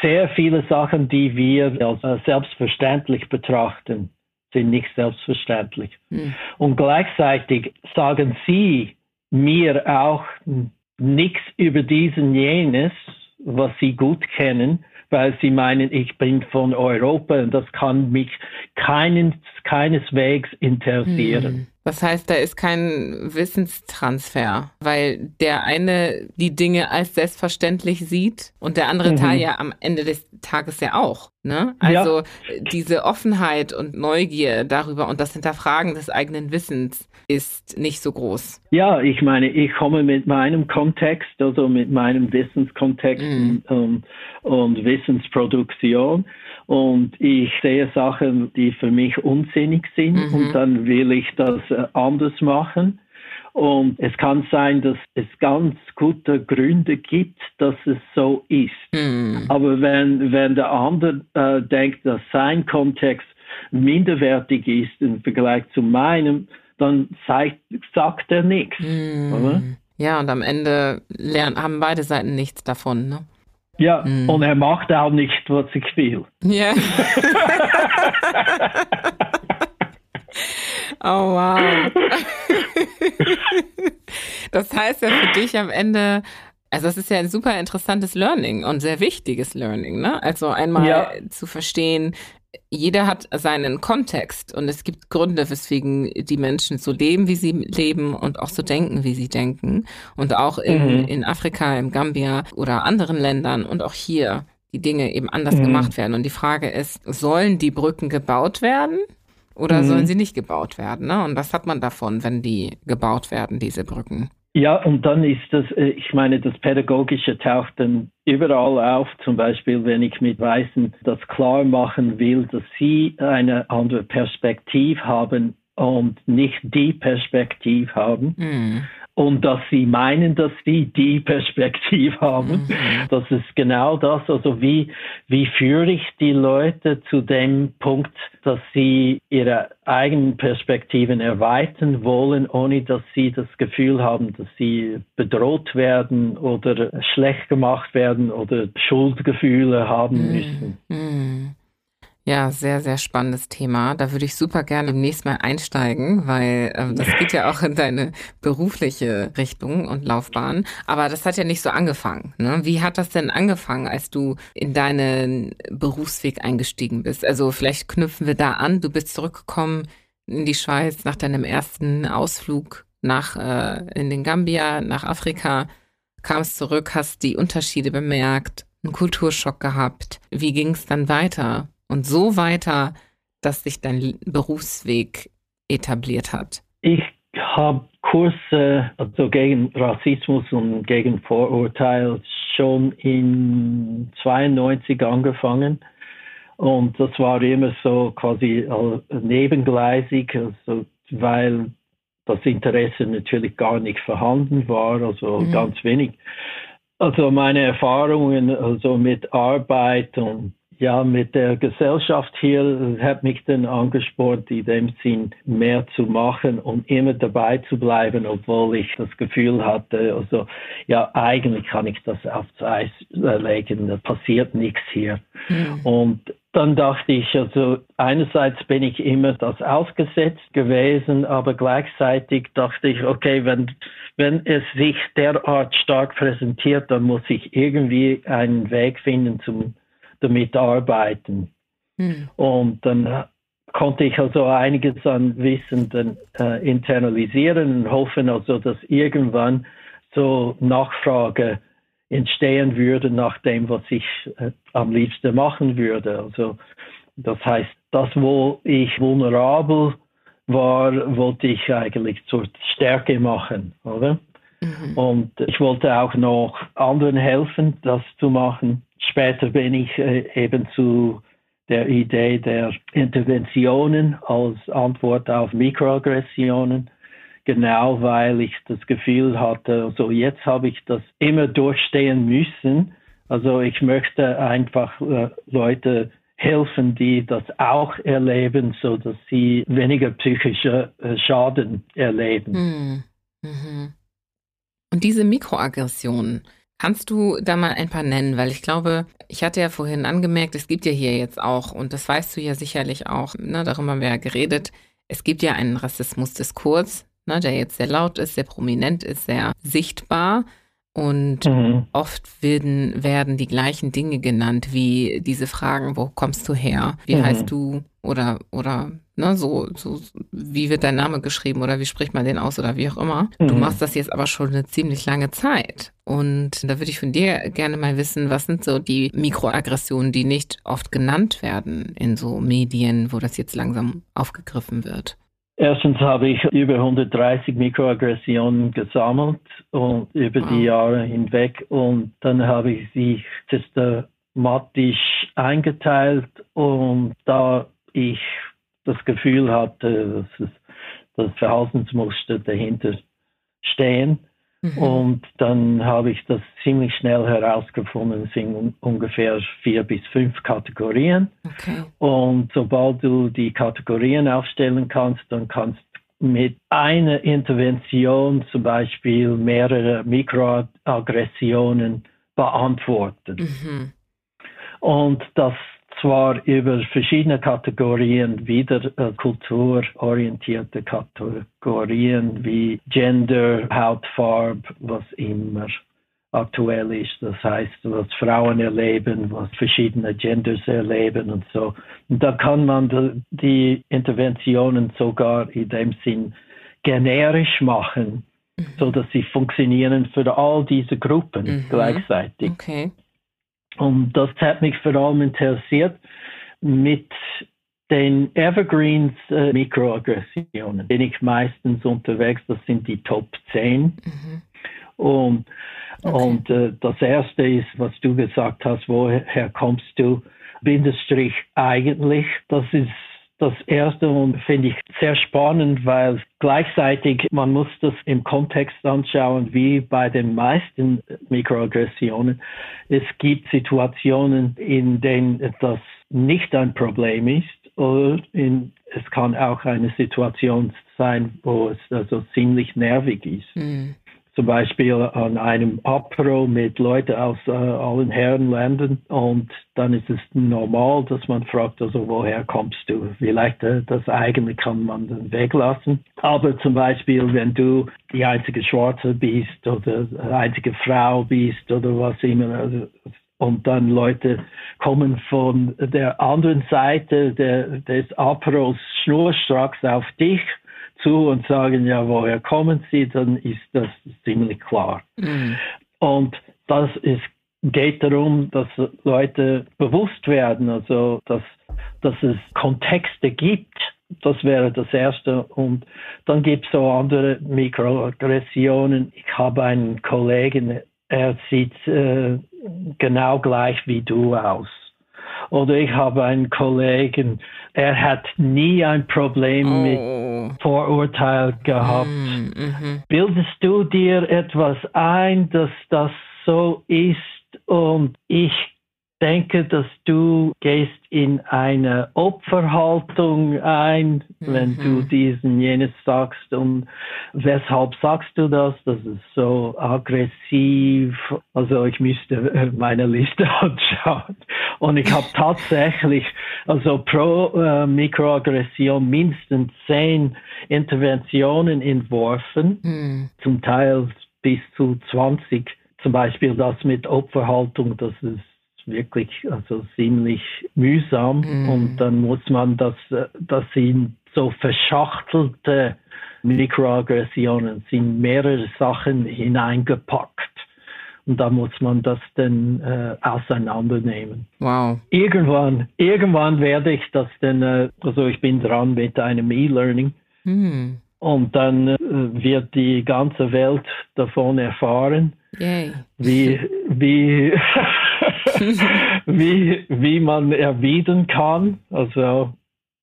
sehr viele Sachen, die wir als äh, selbstverständlich betrachten, sind nicht selbstverständlich. Mhm. Und gleichzeitig sagen sie mir auch nichts über diesen jenes, was sie gut kennen, weil sie meinen, ich bin von Europa und das kann mich keinen, keineswegs interessieren. Hm. Das heißt, da ist kein Wissenstransfer, weil der eine die Dinge als selbstverständlich sieht und der andere mhm. Teil ja am Ende des Tages ja auch. Ne? Also ja. diese Offenheit und Neugier darüber und das Hinterfragen des eigenen Wissens ist nicht so groß. Ja, ich meine, ich komme mit meinem Kontext, also mit meinem Wissenskontext mhm. und, und Wissensproduktion und ich sehe Sachen, die für mich unsinnig sind mhm. und dann will ich das äh, anders machen. Und es kann sein, dass es ganz gute Gründe gibt, dass es so ist. Mhm. Aber wenn, wenn der andere äh, denkt, dass sein Kontext minderwertig ist im Vergleich zu meinem, dann sagt, sagt er nichts. Mhm. Ja, und am Ende lernen, haben beide Seiten nichts davon. Ne? Ja, mm. und er macht auch nicht, was ich will. Ja. oh, wow. das heißt ja für dich am Ende, also es ist ja ein super interessantes Learning und sehr wichtiges Learning, ne? Also einmal ja. zu verstehen, jeder hat seinen Kontext und es gibt Gründe, weswegen die Menschen so leben, wie sie leben und auch so denken, wie sie denken. Und auch in, mhm. in Afrika, im Gambia oder anderen Ländern und auch hier die Dinge eben anders mhm. gemacht werden. Und die Frage ist, sollen die Brücken gebaut werden oder mhm. sollen sie nicht gebaut werden? Ne? Und was hat man davon, wenn die gebaut werden, diese Brücken? Ja, und dann ist das, äh, ich meine, das Pädagogische taucht dann überall auf. Zum Beispiel, wenn ich mit Weißen das klar machen will, dass sie eine andere Perspektive haben und nicht die Perspektive haben. Mhm und dass sie meinen, dass sie die Perspektive haben. Mhm. Das ist genau das. Also wie, wie führe ich die Leute zu dem Punkt, dass sie ihre eigenen Perspektiven erweitern wollen, ohne dass sie das Gefühl haben, dass sie bedroht werden oder schlecht gemacht werden oder Schuldgefühle haben mhm. müssen. Mhm. Ja, sehr, sehr spannendes Thema. Da würde ich super gerne demnächst mal einsteigen, weil ähm, das geht ja auch in deine berufliche Richtung und Laufbahn. Aber das hat ja nicht so angefangen. Ne? Wie hat das denn angefangen, als du in deinen Berufsweg eingestiegen bist? Also vielleicht knüpfen wir da an. Du bist zurückgekommen in die Schweiz nach deinem ersten Ausflug nach äh, in den Gambia, nach Afrika, kamst zurück, hast die Unterschiede bemerkt, einen Kulturschock gehabt. Wie ging es dann weiter? Und so weiter, dass sich dein Berufsweg etabliert hat? Ich habe Kurse also gegen Rassismus und gegen Vorurteil schon in 92 angefangen Und das war immer so quasi nebengleisig, also, weil das Interesse natürlich gar nicht vorhanden war, also mhm. ganz wenig. Also meine Erfahrungen also mit Arbeit und ja, mit der Gesellschaft hier hat mich dann angespornt, in dem Sinn mehr zu machen und immer dabei zu bleiben, obwohl ich das Gefühl hatte, also ja, eigentlich kann ich das aufs Eis legen, da passiert nichts hier. Mhm. Und dann dachte ich, also einerseits bin ich immer das ausgesetzt gewesen, aber gleichzeitig dachte ich, okay, wenn, wenn es sich derart stark präsentiert, dann muss ich irgendwie einen Weg finden zum damit arbeiten. Mhm. Und dann konnte ich also einiges an Wissen dann äh, internalisieren und hoffen also, dass irgendwann so Nachfrage entstehen würde nach dem, was ich äh, am liebsten machen würde. Also das heißt, das, wo ich vulnerabel war, wollte ich eigentlich zur Stärke machen, oder? Mhm. Und ich wollte auch noch anderen helfen, das zu machen. Später bin ich äh, eben zu der Idee der Interventionen als Antwort auf Mikroaggressionen, genau weil ich das Gefühl hatte, also jetzt habe ich das immer durchstehen müssen. Also ich möchte einfach äh, Leute helfen, die das auch erleben, so dass sie weniger psychische äh, Schaden erleben. Mhm. Mhm. Und diese Mikroaggressionen, Kannst du da mal ein paar nennen? Weil ich glaube, ich hatte ja vorhin angemerkt, es gibt ja hier jetzt auch, und das weißt du ja sicherlich auch, ne, darüber haben wir ja geredet, es gibt ja einen Rassismusdiskurs, ne, der jetzt sehr laut ist, sehr prominent ist, sehr sichtbar. Und mhm. oft werden, werden die gleichen Dinge genannt, wie diese Fragen, wo kommst du her? Wie mhm. heißt du? Oder, oder, ne, so, so, wie wird dein Name geschrieben oder wie spricht man den aus oder wie auch immer. Mhm. Du machst das jetzt aber schon eine ziemlich lange Zeit. Und da würde ich von dir gerne mal wissen, was sind so die Mikroaggressionen, die nicht oft genannt werden in so Medien, wo das jetzt langsam aufgegriffen wird? Erstens habe ich über 130 Mikroaggressionen gesammelt und über wow. die Jahre hinweg und dann habe ich sie systematisch eingeteilt und da ich das Gefühl hatte, dass es das Verhaltensmuster dahinter stehen, Mhm. Und dann habe ich das ziemlich schnell herausgefunden. Es sind ungefähr vier bis fünf Kategorien. Okay. Und sobald du die Kategorien aufstellen kannst, dann kannst du mit einer Intervention zum Beispiel mehrere Mikroaggressionen beantworten. Mhm. Und das zwar über verschiedene Kategorien, wieder äh, kulturorientierte Kategorien wie Gender, Hautfarbe, was immer aktuell ist. Das heißt, was Frauen erleben, was verschiedene Genders erleben und so. Und da kann man die Interventionen sogar in dem Sinn generisch machen, mhm. so dass sie funktionieren für all diese Gruppen mhm. gleichzeitig. Okay. Und das hat mich vor allem interessiert mit den Evergreens äh, Mikroaggressionen. Bin ich meistens unterwegs, das sind die Top 10. Mhm. Und, okay. und äh, das erste ist, was du gesagt hast, woher kommst du? Bindestrich eigentlich, das ist das erste und finde ich sehr spannend, weil gleichzeitig man muss das im Kontext anschauen, wie bei den meisten Mikroaggressionen. Es gibt Situationen, in denen das nicht ein Problem ist oder in, es kann auch eine Situation sein, wo es also ziemlich nervig ist. Mhm zum Beispiel an einem Apro mit Leuten aus äh, allen Herrenländern und dann ist es normal, dass man fragt, also woher kommst du? Vielleicht äh, das eigene kann man dann weglassen. Aber zum Beispiel, wenn du die einzige Schwarze bist oder einzige Frau bist oder was immer, also, und dann Leute kommen von der anderen Seite der, des Apros schnurstracks auf dich zu und sagen, ja, woher kommen Sie, dann ist das ziemlich klar. Mhm. Und das ist, geht darum, dass Leute bewusst werden, also dass, dass es Kontexte gibt. Das wäre das Erste. Und dann gibt es so andere Mikroaggressionen. Ich habe einen Kollegen, er sieht äh, genau gleich wie du aus. Oder ich habe einen Kollegen, er hat nie ein Problem oh. mit Vorurteil gehabt. Mm -hmm. Bildest du dir etwas ein, dass das so ist und ich denke, dass du gehst in eine Opferhaltung ein, wenn mhm. du diesen jenes sagst. Und weshalb sagst du das? Das ist so aggressiv. Also ich müsste meine Liste anschauen. Und ich habe tatsächlich also pro äh, Mikroaggression mindestens zehn Interventionen entworfen, mhm. zum Teil bis zu 20. Zum Beispiel das mit Opferhaltung, das ist wirklich also ziemlich mühsam mhm. und dann muss man das, das sind so verschachtelte Mikroaggressionen, sind mehrere Sachen hineingepackt. Und da muss man das dann äh, auseinandernehmen. Wow. Irgendwann, irgendwann werde ich das dann, äh, also ich bin dran mit einem E-Learning. Mhm. Und dann äh, wird die ganze Welt davon erfahren, Yay. wie, wie wie, wie man erwidern kann. Also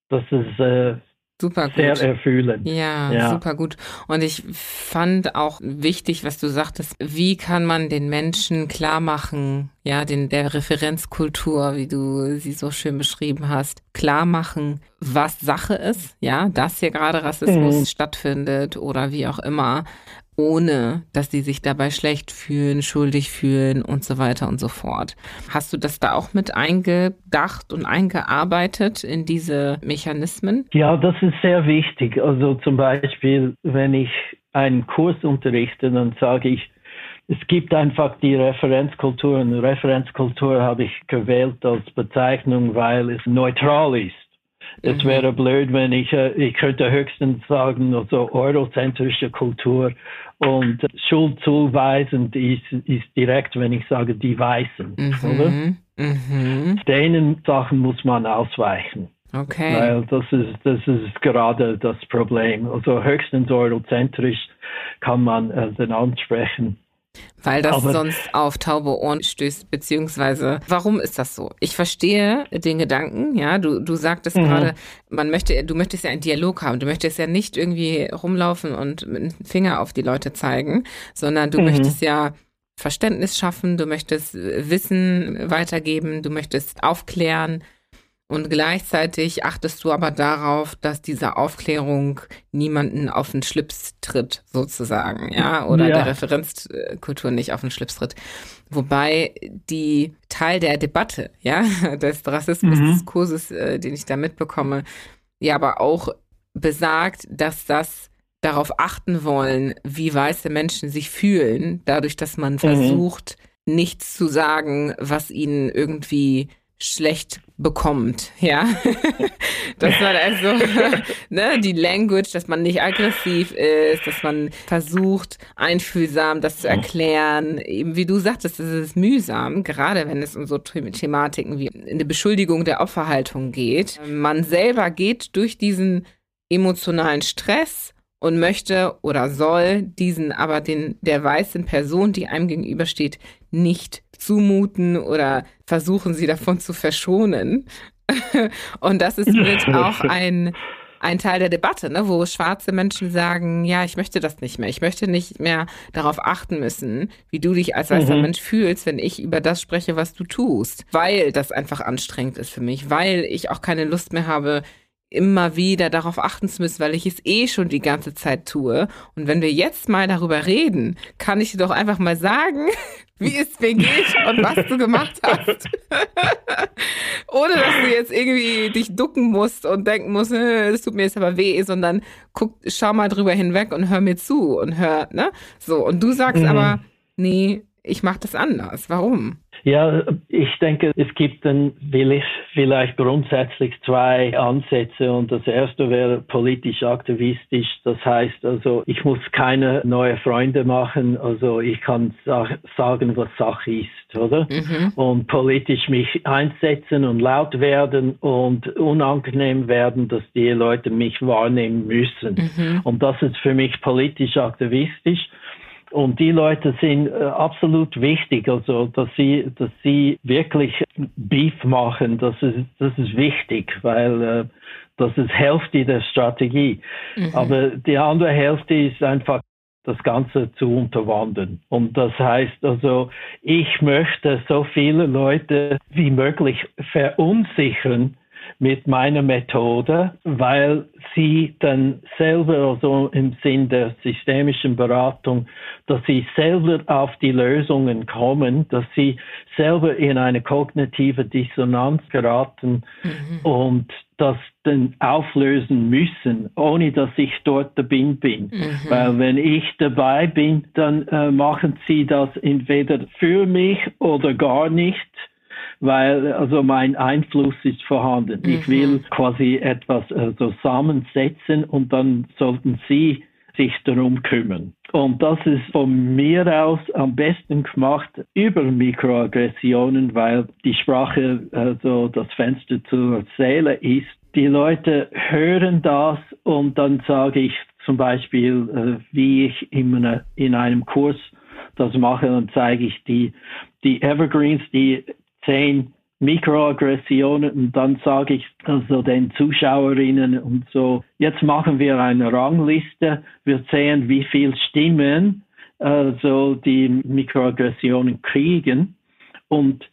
das ist äh, Super gut. Sehr erfüllend. Ja, ja, super gut. Und ich fand auch wichtig, was du sagtest, wie kann man den Menschen klar machen, ja, den, der Referenzkultur, wie du sie so schön beschrieben hast, klar machen, was Sache ist, ja, dass hier gerade Rassismus mhm. stattfindet oder wie auch immer ohne dass sie sich dabei schlecht fühlen, schuldig fühlen und so weiter und so fort. Hast du das da auch mit eingedacht und eingearbeitet in diese Mechanismen? Ja, das ist sehr wichtig. Also zum Beispiel, wenn ich einen Kurs unterrichte, dann sage ich, es gibt einfach die Referenzkultur. Und Referenzkultur habe ich gewählt als Bezeichnung, weil es neutral ist. Es mhm. wäre blöd, wenn ich, äh, ich könnte höchstens sagen, also eurozentrische Kultur und schuldzuweisend ist, ist direkt, wenn ich sage, die Weißen, mhm. oder? Mhm. Denen Sachen muss man ausweichen. Okay. Weil das ist, das ist gerade das Problem. Also höchstens eurozentrisch kann man äh, den ansprechen. Weil das Aber sonst auf taube Ohren stößt, beziehungsweise warum ist das so? Ich verstehe den Gedanken, ja, du, du sagtest mhm. gerade, man möchte, du möchtest ja einen Dialog haben, du möchtest ja nicht irgendwie rumlaufen und mit dem Finger auf die Leute zeigen, sondern du mhm. möchtest ja Verständnis schaffen, du möchtest Wissen weitergeben, du möchtest aufklären, und gleichzeitig achtest du aber darauf, dass diese Aufklärung niemanden auf den Schlips tritt, sozusagen, ja, oder ja. der Referenzkultur nicht auf den Schlips tritt. Wobei die Teil der Debatte, ja, des Rassismusdiskurses, mhm. äh, den ich da mitbekomme, ja, aber auch besagt, dass das darauf achten wollen, wie weiße Menschen sich fühlen, dadurch, dass man mhm. versucht, nichts zu sagen, was ihnen irgendwie schlecht bekommt, ja. dass man also, ne, die Language, dass man nicht aggressiv ist, dass man versucht, einfühlsam das zu erklären. Eben wie du sagtest, das ist mühsam, gerade wenn es um so Thematiken wie eine Beschuldigung der Opferhaltung geht. Man selber geht durch diesen emotionalen Stress und möchte oder soll diesen aber den der weißen Person, die einem gegenübersteht, nicht zumuten oder versuchen sie davon zu verschonen. und das ist mit auch ein ein Teil der Debatte, ne, wo schwarze Menschen sagen, ja, ich möchte das nicht mehr. Ich möchte nicht mehr darauf achten müssen, wie du dich als weißer mhm. Mensch fühlst, wenn ich über das spreche, was du tust. Weil das einfach anstrengend ist für mich, weil ich auch keine Lust mehr habe, immer wieder darauf achten zu müssen, weil ich es eh schon die ganze Zeit tue. Und wenn wir jetzt mal darüber reden, kann ich dir doch einfach mal sagen, wie es mir geht und was du gemacht hast. Ohne dass du jetzt irgendwie dich ducken musst und denken musst, es äh, tut mir jetzt aber weh, sondern guck, schau mal drüber hinweg und hör mir zu und hör, ne? So, und du sagst mhm. aber, nee, ich mache das anders. Warum? Ja, ich denke, es gibt dann vielleicht grundsätzlich zwei Ansätze und das erste wäre politisch aktivistisch. Das heißt also, ich muss keine neue Freunde machen, also ich kann sagen, was Sache ist, oder? Mhm. Und politisch mich einsetzen und laut werden und unangenehm werden, dass die Leute mich wahrnehmen müssen. Mhm. Und das ist für mich politisch aktivistisch. Und die Leute sind äh, absolut wichtig, also dass sie, dass sie wirklich Beef machen, das ist, das ist wichtig, weil äh, das ist Hälfte der Strategie. Mhm. Aber die andere Hälfte ist einfach das Ganze zu unterwandern. Und das heißt also, ich möchte so viele Leute wie möglich verunsichern, mit meiner Methode, weil sie dann selber, also im Sinn der systemischen Beratung, dass sie selber auf die Lösungen kommen, dass sie selber in eine kognitive Dissonanz geraten mhm. und das dann auflösen müssen, ohne dass ich dort dabei bin. Mhm. Weil wenn ich dabei bin, dann äh, machen sie das entweder für mich oder gar nicht weil also mein Einfluss ist vorhanden. Mhm. Ich will quasi etwas äh, zusammensetzen und dann sollten Sie sich darum kümmern. Und das ist von mir aus am besten gemacht über Mikroaggressionen, weil die Sprache also das Fenster zur Seele ist. Die Leute hören das und dann sage ich zum Beispiel, äh, wie ich in, in einem Kurs das mache, dann zeige ich die, die Evergreens, die zehn Mikroaggressionen und dann sage ich also den Zuschauerinnen und so, jetzt machen wir eine Rangliste, wir sehen, wie viel Stimmen also die Mikroaggressionen kriegen. Und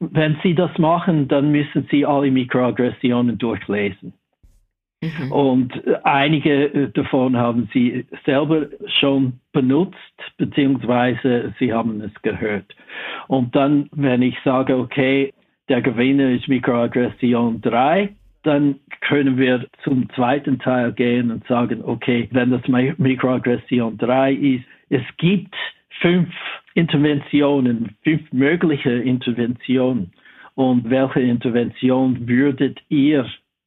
wenn Sie das machen, dann müssen Sie alle Mikroaggressionen durchlesen. Mhm. Und einige davon haben Sie selber schon benutzt, beziehungsweise Sie haben es gehört. Und dann, wenn ich sage, okay, der Gewinner ist Mikroaggression 3, dann können wir zum zweiten Teil gehen und sagen, okay, wenn das Mikroaggression 3 ist, es gibt fünf Interventionen, fünf mögliche Interventionen. Und welche Intervention würdet ihr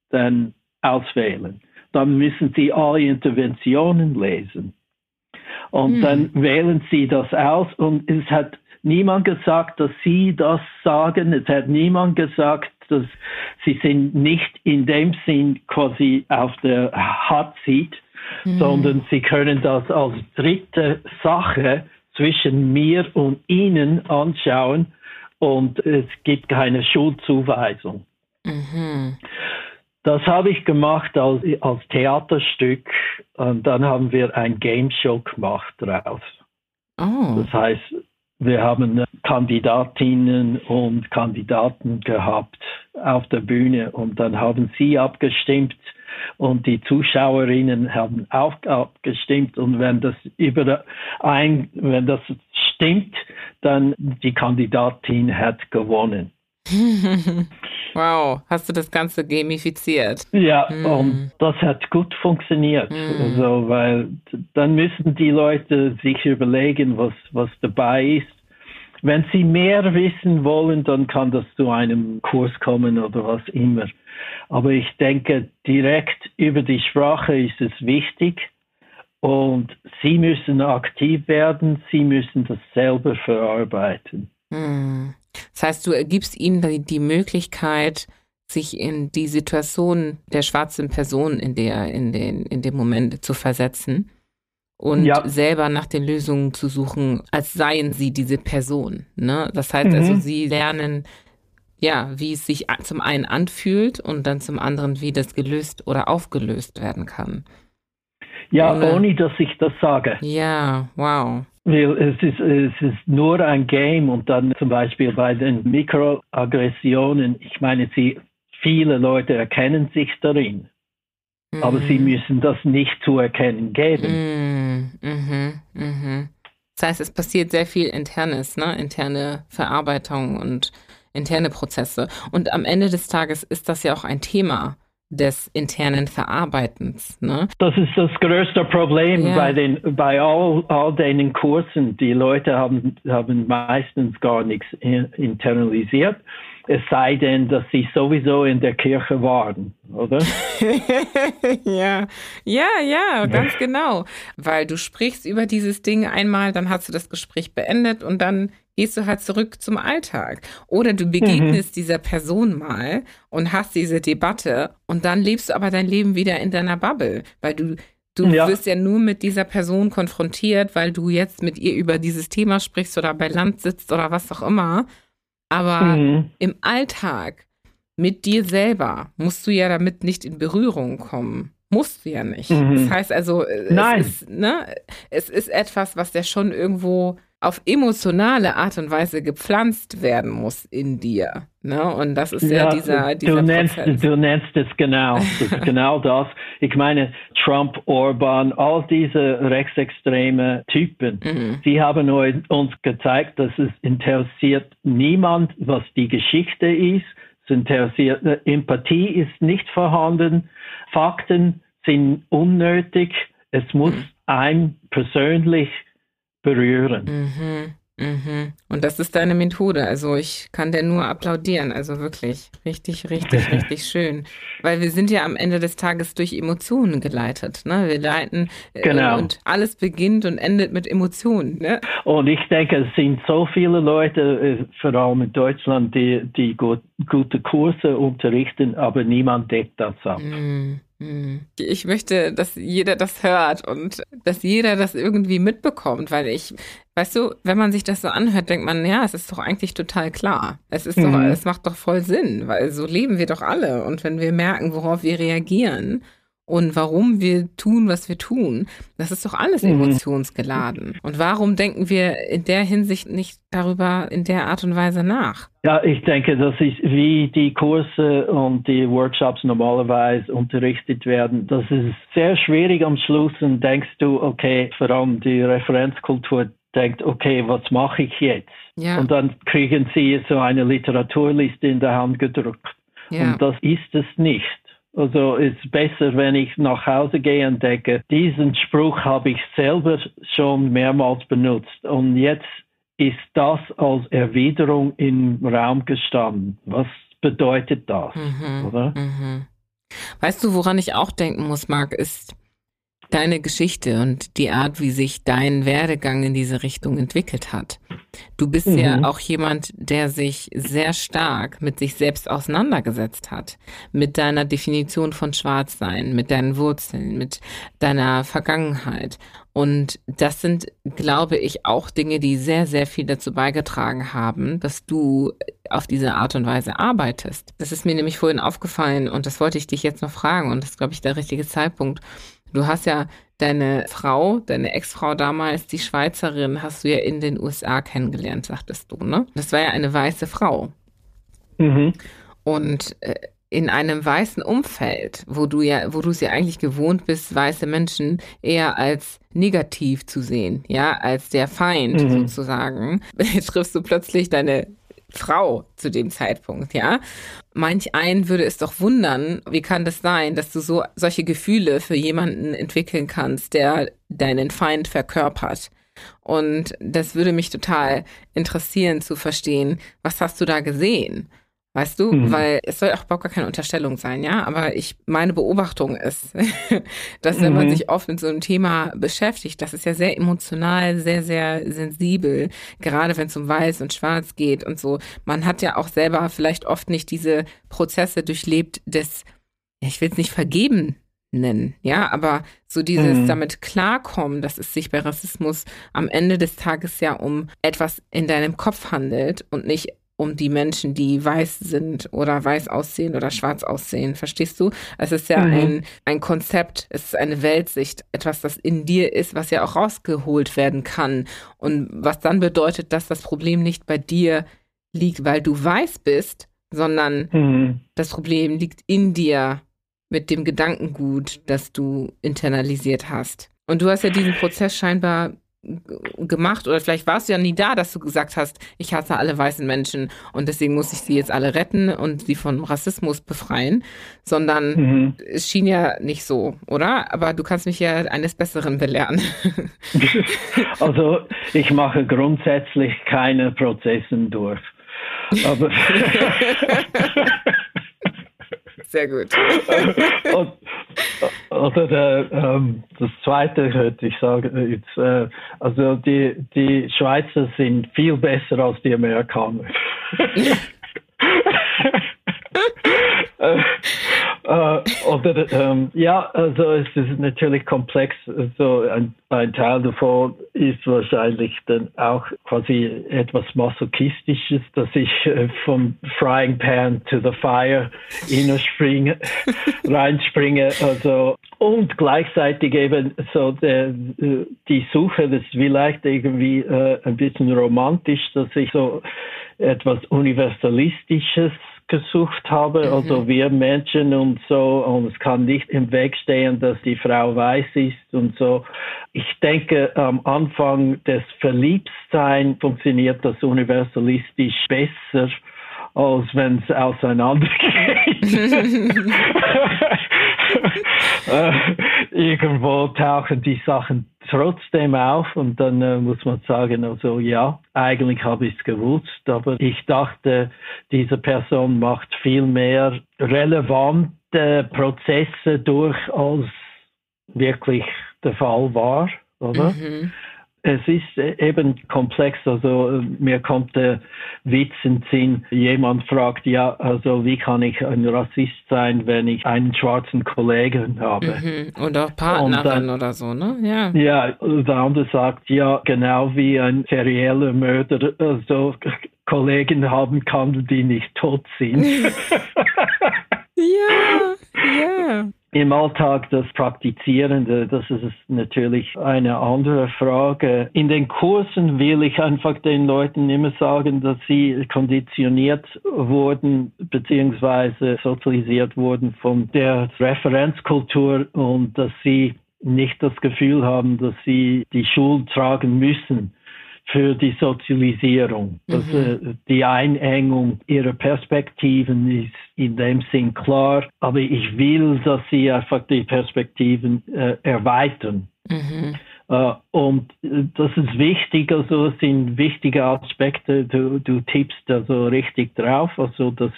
dann auswählen? Dann müssen Sie alle Interventionen lesen. Und hm. dann wählen Sie das aus und es hat niemand gesagt, dass Sie das sagen. Es hat niemand gesagt, dass Sie sind nicht in dem Sinn quasi auf der Hot Seat, mhm. sondern Sie können das als dritte Sache zwischen mir und Ihnen anschauen und es gibt keine Schuldzuweisung. Mhm. Das habe ich gemacht als, als Theaterstück und dann haben wir ein Game Show gemacht draus. Oh. Das heißt, wir haben Kandidatinnen und Kandidaten gehabt auf der Bühne und dann haben sie abgestimmt und die Zuschauerinnen haben auch abgestimmt und wenn das über ein, wenn das stimmt, dann die Kandidatin hat gewonnen. wow, hast du das Ganze gamifiziert? Ja, mm. und das hat gut funktioniert. Mm. Also, weil dann müssen die Leute sich überlegen, was, was dabei ist. Wenn sie mehr wissen wollen, dann kann das zu einem Kurs kommen oder was immer. Aber ich denke, direkt über die Sprache ist es wichtig. Und sie müssen aktiv werden, sie müssen das selber verarbeiten. Hm. Das heißt, du gibst ihnen die, Möglichkeit, sich in die Situation der schwarzen Person in der, in den, in dem Moment zu versetzen und ja. selber nach den Lösungen zu suchen, als seien sie diese Person. Ne? Das heißt also, mhm. also, sie lernen, ja, wie es sich zum einen anfühlt und dann zum anderen, wie das gelöst oder aufgelöst werden kann. Ja, ohne, ohne dass ich das sage. Ja, wow. Es ist, es ist nur ein Game und dann zum Beispiel bei den Mikroaggressionen, ich meine, sie, viele Leute erkennen sich darin, mhm. aber sie mhm. müssen das nicht zu erkennen geben. Mhm. Mhm. mhm. Das heißt, es passiert sehr viel Internes, ne? interne Verarbeitung und interne Prozesse. Und am Ende des Tages ist das ja auch ein Thema des internen Verarbeitens. Ne? Das ist das größte Problem ja. bei, den, bei all, all den Kursen. Die Leute haben, haben meistens gar nichts internalisiert, es sei denn, dass sie sowieso in der Kirche waren, oder? ja, ja, ja, ganz genau. Weil du sprichst über dieses Ding einmal, dann hast du das Gespräch beendet und dann gehst du halt zurück zum Alltag. Oder du begegnest mhm. dieser Person mal und hast diese Debatte und dann lebst du aber dein Leben wieder in deiner Bubble, weil du Du ja. wirst ja nur mit dieser Person konfrontiert, weil du jetzt mit ihr über dieses Thema sprichst oder bei Land sitzt oder was auch immer. Aber mhm. im Alltag mit dir selber musst du ja damit nicht in Berührung kommen. Musst du ja nicht. Mhm. Das heißt also, Nein. Es, ist, ne, es ist etwas, was ja schon irgendwo auf emotionale Art und Weise gepflanzt werden muss in dir. Ne? Und das ist ja, ja dieser, dieser du nennst, Prozess. Du nennst es genau. Das ist genau das. Ich meine, Trump, Orban, all diese rechtsextreme Typen, mhm. sie haben uns gezeigt, dass es interessiert niemand, was die Geschichte ist. Es interessiert, Empathie ist nicht vorhanden. Fakten sind unnötig. Es muss mhm. einem persönlich berühren. Mhm. Mhm. Und das ist deine Methode. Also ich kann dir nur applaudieren. Also wirklich richtig, richtig, richtig schön. Weil wir sind ja am Ende des Tages durch Emotionen geleitet. Ne? Wir leiten äh, genau. und alles beginnt und endet mit Emotionen. Ne? Und ich denke, es sind so viele Leute, äh, vor allem in Deutschland, die, die gut, gute Kurse unterrichten, aber niemand deckt das ab. Mhm. Hm. Ich möchte, dass jeder das hört und dass jeder das irgendwie mitbekommt, weil ich, weißt du, wenn man sich das so anhört, denkt man, ja, es ist doch eigentlich total klar. Es ist mhm. doch, es macht doch voll Sinn, weil so leben wir doch alle. Und wenn wir merken, worauf wir reagieren und warum wir tun, was wir tun. Das ist doch alles mhm. emotionsgeladen. Und warum denken wir in der Hinsicht nicht darüber in der Art und Weise nach? Ja, ich denke, das ist wie die Kurse und die Workshops normalerweise unterrichtet werden. Das ist sehr schwierig am Schluss und denkst du, okay, vor allem die Referenzkultur denkt, okay, was mache ich jetzt? Ja. Und dann kriegen sie so eine Literaturliste in der Hand gedruckt. Ja. Und das ist es nicht. Also ist besser, wenn ich nach Hause gehe und denke, diesen Spruch habe ich selber schon mehrmals benutzt und jetzt ist das als Erwiderung im Raum gestanden. Was bedeutet das, mhm, oder? Mhm. Weißt du, woran ich auch denken muss, Marc, ist deine Geschichte und die Art, wie sich dein Werdegang in diese Richtung entwickelt hat. Du bist mhm. ja auch jemand, der sich sehr stark mit sich selbst auseinandergesetzt hat, mit deiner Definition von Schwarzsein, mit deinen Wurzeln, mit deiner Vergangenheit. Und das sind, glaube ich, auch Dinge, die sehr, sehr viel dazu beigetragen haben, dass du auf diese Art und Weise arbeitest. Das ist mir nämlich vorhin aufgefallen und das wollte ich dich jetzt noch fragen und das ist, glaube ich, der richtige Zeitpunkt. Du hast ja deine Frau, deine Ex-Frau damals, die Schweizerin, hast du ja in den USA kennengelernt, sagtest du, ne? Das war ja eine weiße Frau. Mhm. Und äh, in einem weißen Umfeld, wo du ja, wo du es ja eigentlich gewohnt bist, weiße Menschen eher als negativ zu sehen, ja, als der Feind mhm. sozusagen, triffst du plötzlich deine Frau zu dem Zeitpunkt, ja. Manch einen würde es doch wundern, wie kann das sein, dass du so solche Gefühle für jemanden entwickeln kannst, der deinen Feind verkörpert. Und das würde mich total interessieren zu verstehen, was hast du da gesehen? Weißt du, mhm. weil es soll auch überhaupt gar keine Unterstellung sein, ja. Aber ich, meine Beobachtung ist, dass wenn man mhm. sich oft mit so einem Thema beschäftigt, das ist ja sehr emotional, sehr, sehr sensibel, gerade wenn es um Weiß und Schwarz geht und so. Man hat ja auch selber vielleicht oft nicht diese Prozesse durchlebt des, ich will es nicht vergeben nennen, ja, aber so dieses mhm. damit klarkommen, dass es sich bei Rassismus am Ende des Tages ja um etwas in deinem Kopf handelt und nicht um die Menschen, die weiß sind oder weiß aussehen oder schwarz aussehen. Verstehst du? Es ist ja mhm. ein, ein Konzept, es ist eine Weltsicht, etwas, das in dir ist, was ja auch rausgeholt werden kann. Und was dann bedeutet, dass das Problem nicht bei dir liegt, weil du weiß bist, sondern mhm. das Problem liegt in dir mit dem Gedankengut, das du internalisiert hast. Und du hast ja diesen Prozess scheinbar gemacht oder vielleicht warst du ja nie da, dass du gesagt hast, ich hasse alle weißen Menschen und deswegen muss ich sie jetzt alle retten und sie von Rassismus befreien, sondern mhm. es schien ja nicht so, oder? Aber du kannst mich ja eines Besseren belehren. Also ich mache grundsätzlich keine Prozessen durch. Aber Sehr gut. und, oder der, ähm, das Zweite könnte ich sagen, jetzt, äh, also die, die Schweizer sind viel besser als die Amerikaner. Äh, oder, ähm, ja, also es ist natürlich komplex. Also ein, ein, Teil davon ist wahrscheinlich dann auch quasi etwas Masochistisches, dass ich äh, vom Frying Pan to the Fire springe, reinspringe. Also und gleichzeitig eben so der, die Suche, das ist vielleicht irgendwie äh, ein bisschen romantisch, dass ich so etwas Universalistisches gesucht habe, mhm. also wir Menschen und so, und es kann nicht im Weg stehen, dass die Frau weiß ist und so. Ich denke, am Anfang des Verliebtsein funktioniert das universalistisch besser, als wenn es auseinandergeht. äh, irgendwo tauchen die Sachen trotzdem auf und dann äh, muss man sagen, also ja, eigentlich habe ich es gewusst, aber ich dachte, diese Person macht viel mehr relevante Prozesse durch, als wirklich der Fall war, oder? Mhm es ist eben komplex. Also mir kommt der Witz in Sinn, jemand fragt, ja, also wie kann ich ein Rassist sein, wenn ich einen schwarzen Kollegen habe? Mhm. Oder Partnerin dann, oder so, ne? Ja. Ja, der andere sagt, ja, genau wie ein serieller Mörder also Kollegen haben kann, die nicht tot sind. ja, ja. Im Alltag das Praktizierende, das ist natürlich eine andere Frage. In den Kursen will ich einfach den Leuten immer sagen, dass sie konditioniert wurden beziehungsweise sozialisiert wurden von der Referenzkultur und dass sie nicht das Gefühl haben, dass sie die Schuld tragen müssen für die Sozialisierung. Mhm. Also die Einengung ihrer Perspektiven ist in dem Sinn klar, aber ich will, dass sie einfach die Perspektiven äh, erweitern. Mhm. Uh, und das ist wichtig, also das sind wichtige Aspekte, du, du tippst also richtig drauf, also dass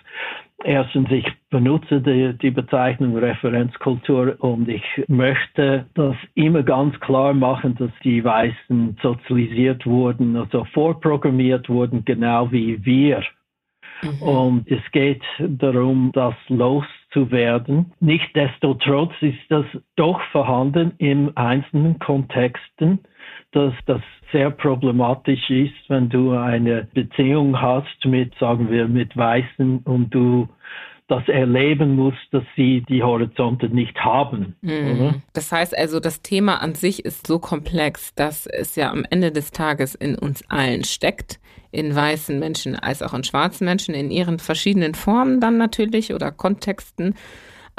Erstens, ich benutze die, die, Bezeichnung Referenzkultur und ich möchte das immer ganz klar machen, dass die Weißen sozialisiert wurden, also vorprogrammiert wurden, genau wie wir. Mhm. Und es geht darum, das loszuwerden. Nichtsdestotrotz ist das doch vorhanden in einzelnen Kontexten dass das sehr problematisch ist, wenn du eine Beziehung hast mit, sagen wir, mit Weißen und du das erleben musst, dass sie die Horizonte nicht haben. Mhm. Das heißt also, das Thema an sich ist so komplex, dass es ja am Ende des Tages in uns allen steckt, in weißen Menschen als auch in schwarzen Menschen, in ihren verschiedenen Formen dann natürlich oder Kontexten.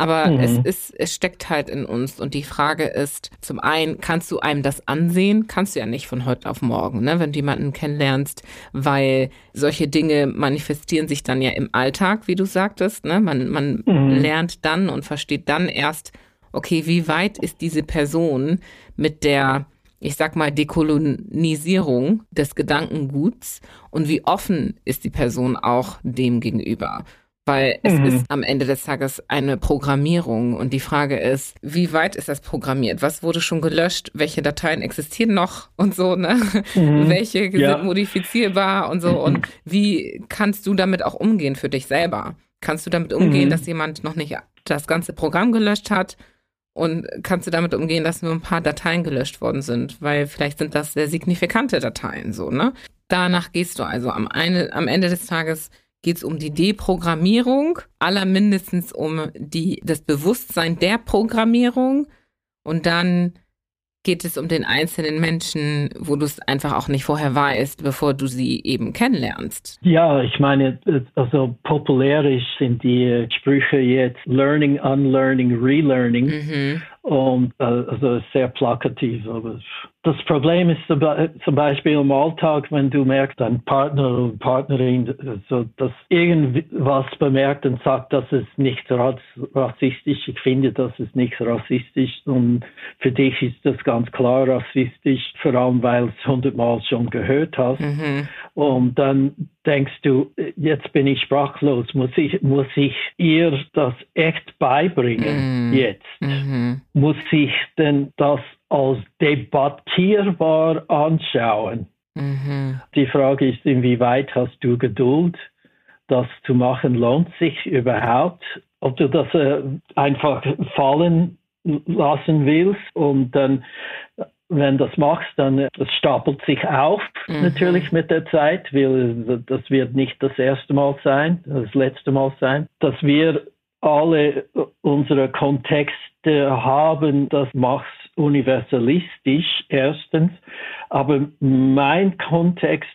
Aber mhm. es ist, es steckt halt in uns. Und die Frage ist, zum einen, kannst du einem das ansehen? Kannst du ja nicht von heute auf morgen, ne? wenn du jemanden kennenlernst, weil solche Dinge manifestieren sich dann ja im Alltag, wie du sagtest. Ne? Man, man mhm. lernt dann und versteht dann erst, okay, wie weit ist diese Person mit der ich sag mal, Dekolonisierung des Gedankenguts und wie offen ist die Person auch dem gegenüber weil es mhm. ist am Ende des Tages eine Programmierung und die Frage ist, wie weit ist das programmiert? Was wurde schon gelöscht? Welche Dateien existieren noch und so, ne? Mhm. Welche ja. sind modifizierbar und so und wie kannst du damit auch umgehen für dich selber? Kannst du damit umgehen, mhm. dass jemand noch nicht das ganze Programm gelöscht hat? Und kannst du damit umgehen, dass nur ein paar Dateien gelöscht worden sind? Weil vielleicht sind das sehr signifikante Dateien, so, ne? Danach gehst du also am, eine, am Ende des Tages geht es um die Deprogrammierung, aller mindestens um die, das Bewusstsein der Programmierung und dann geht es um den einzelnen Menschen, wo du es einfach auch nicht vorher weißt, bevor du sie eben kennenlernst. Ja, ich meine, also populärisch sind die Sprüche jetzt Learning, Unlearning, Relearning. Mhm. Und äh, also sehr plakativ, aber das Problem ist zum Beispiel im Alltag, wenn du merkst, dein Partner oder Partnerin, so, dass irgendwas bemerkt und sagt, dass es nicht rassistisch, ich finde, das ist nicht rassistisch und für dich ist das ganz klar rassistisch, vor allem weil es hundertmal schon gehört hast. Mhm. Und dann denkst du, jetzt bin ich sprachlos, muss ich, muss ich ihr das echt beibringen mhm. jetzt? Mhm. Muss ich denn das als debattierbar anschauen. Mhm. Die Frage ist, inwieweit hast du Geduld, das zu machen? Lohnt sich überhaupt? ob du das äh, einfach fallen lassen willst und dann wenn das machst, dann äh, das stapelt sich auf mhm. natürlich mit der Zeit, weil das wird nicht das erste Mal sein, das letzte Mal sein, dass wir alle unsere Kontexte haben, das macht universalistisch erstens, aber mein Kontext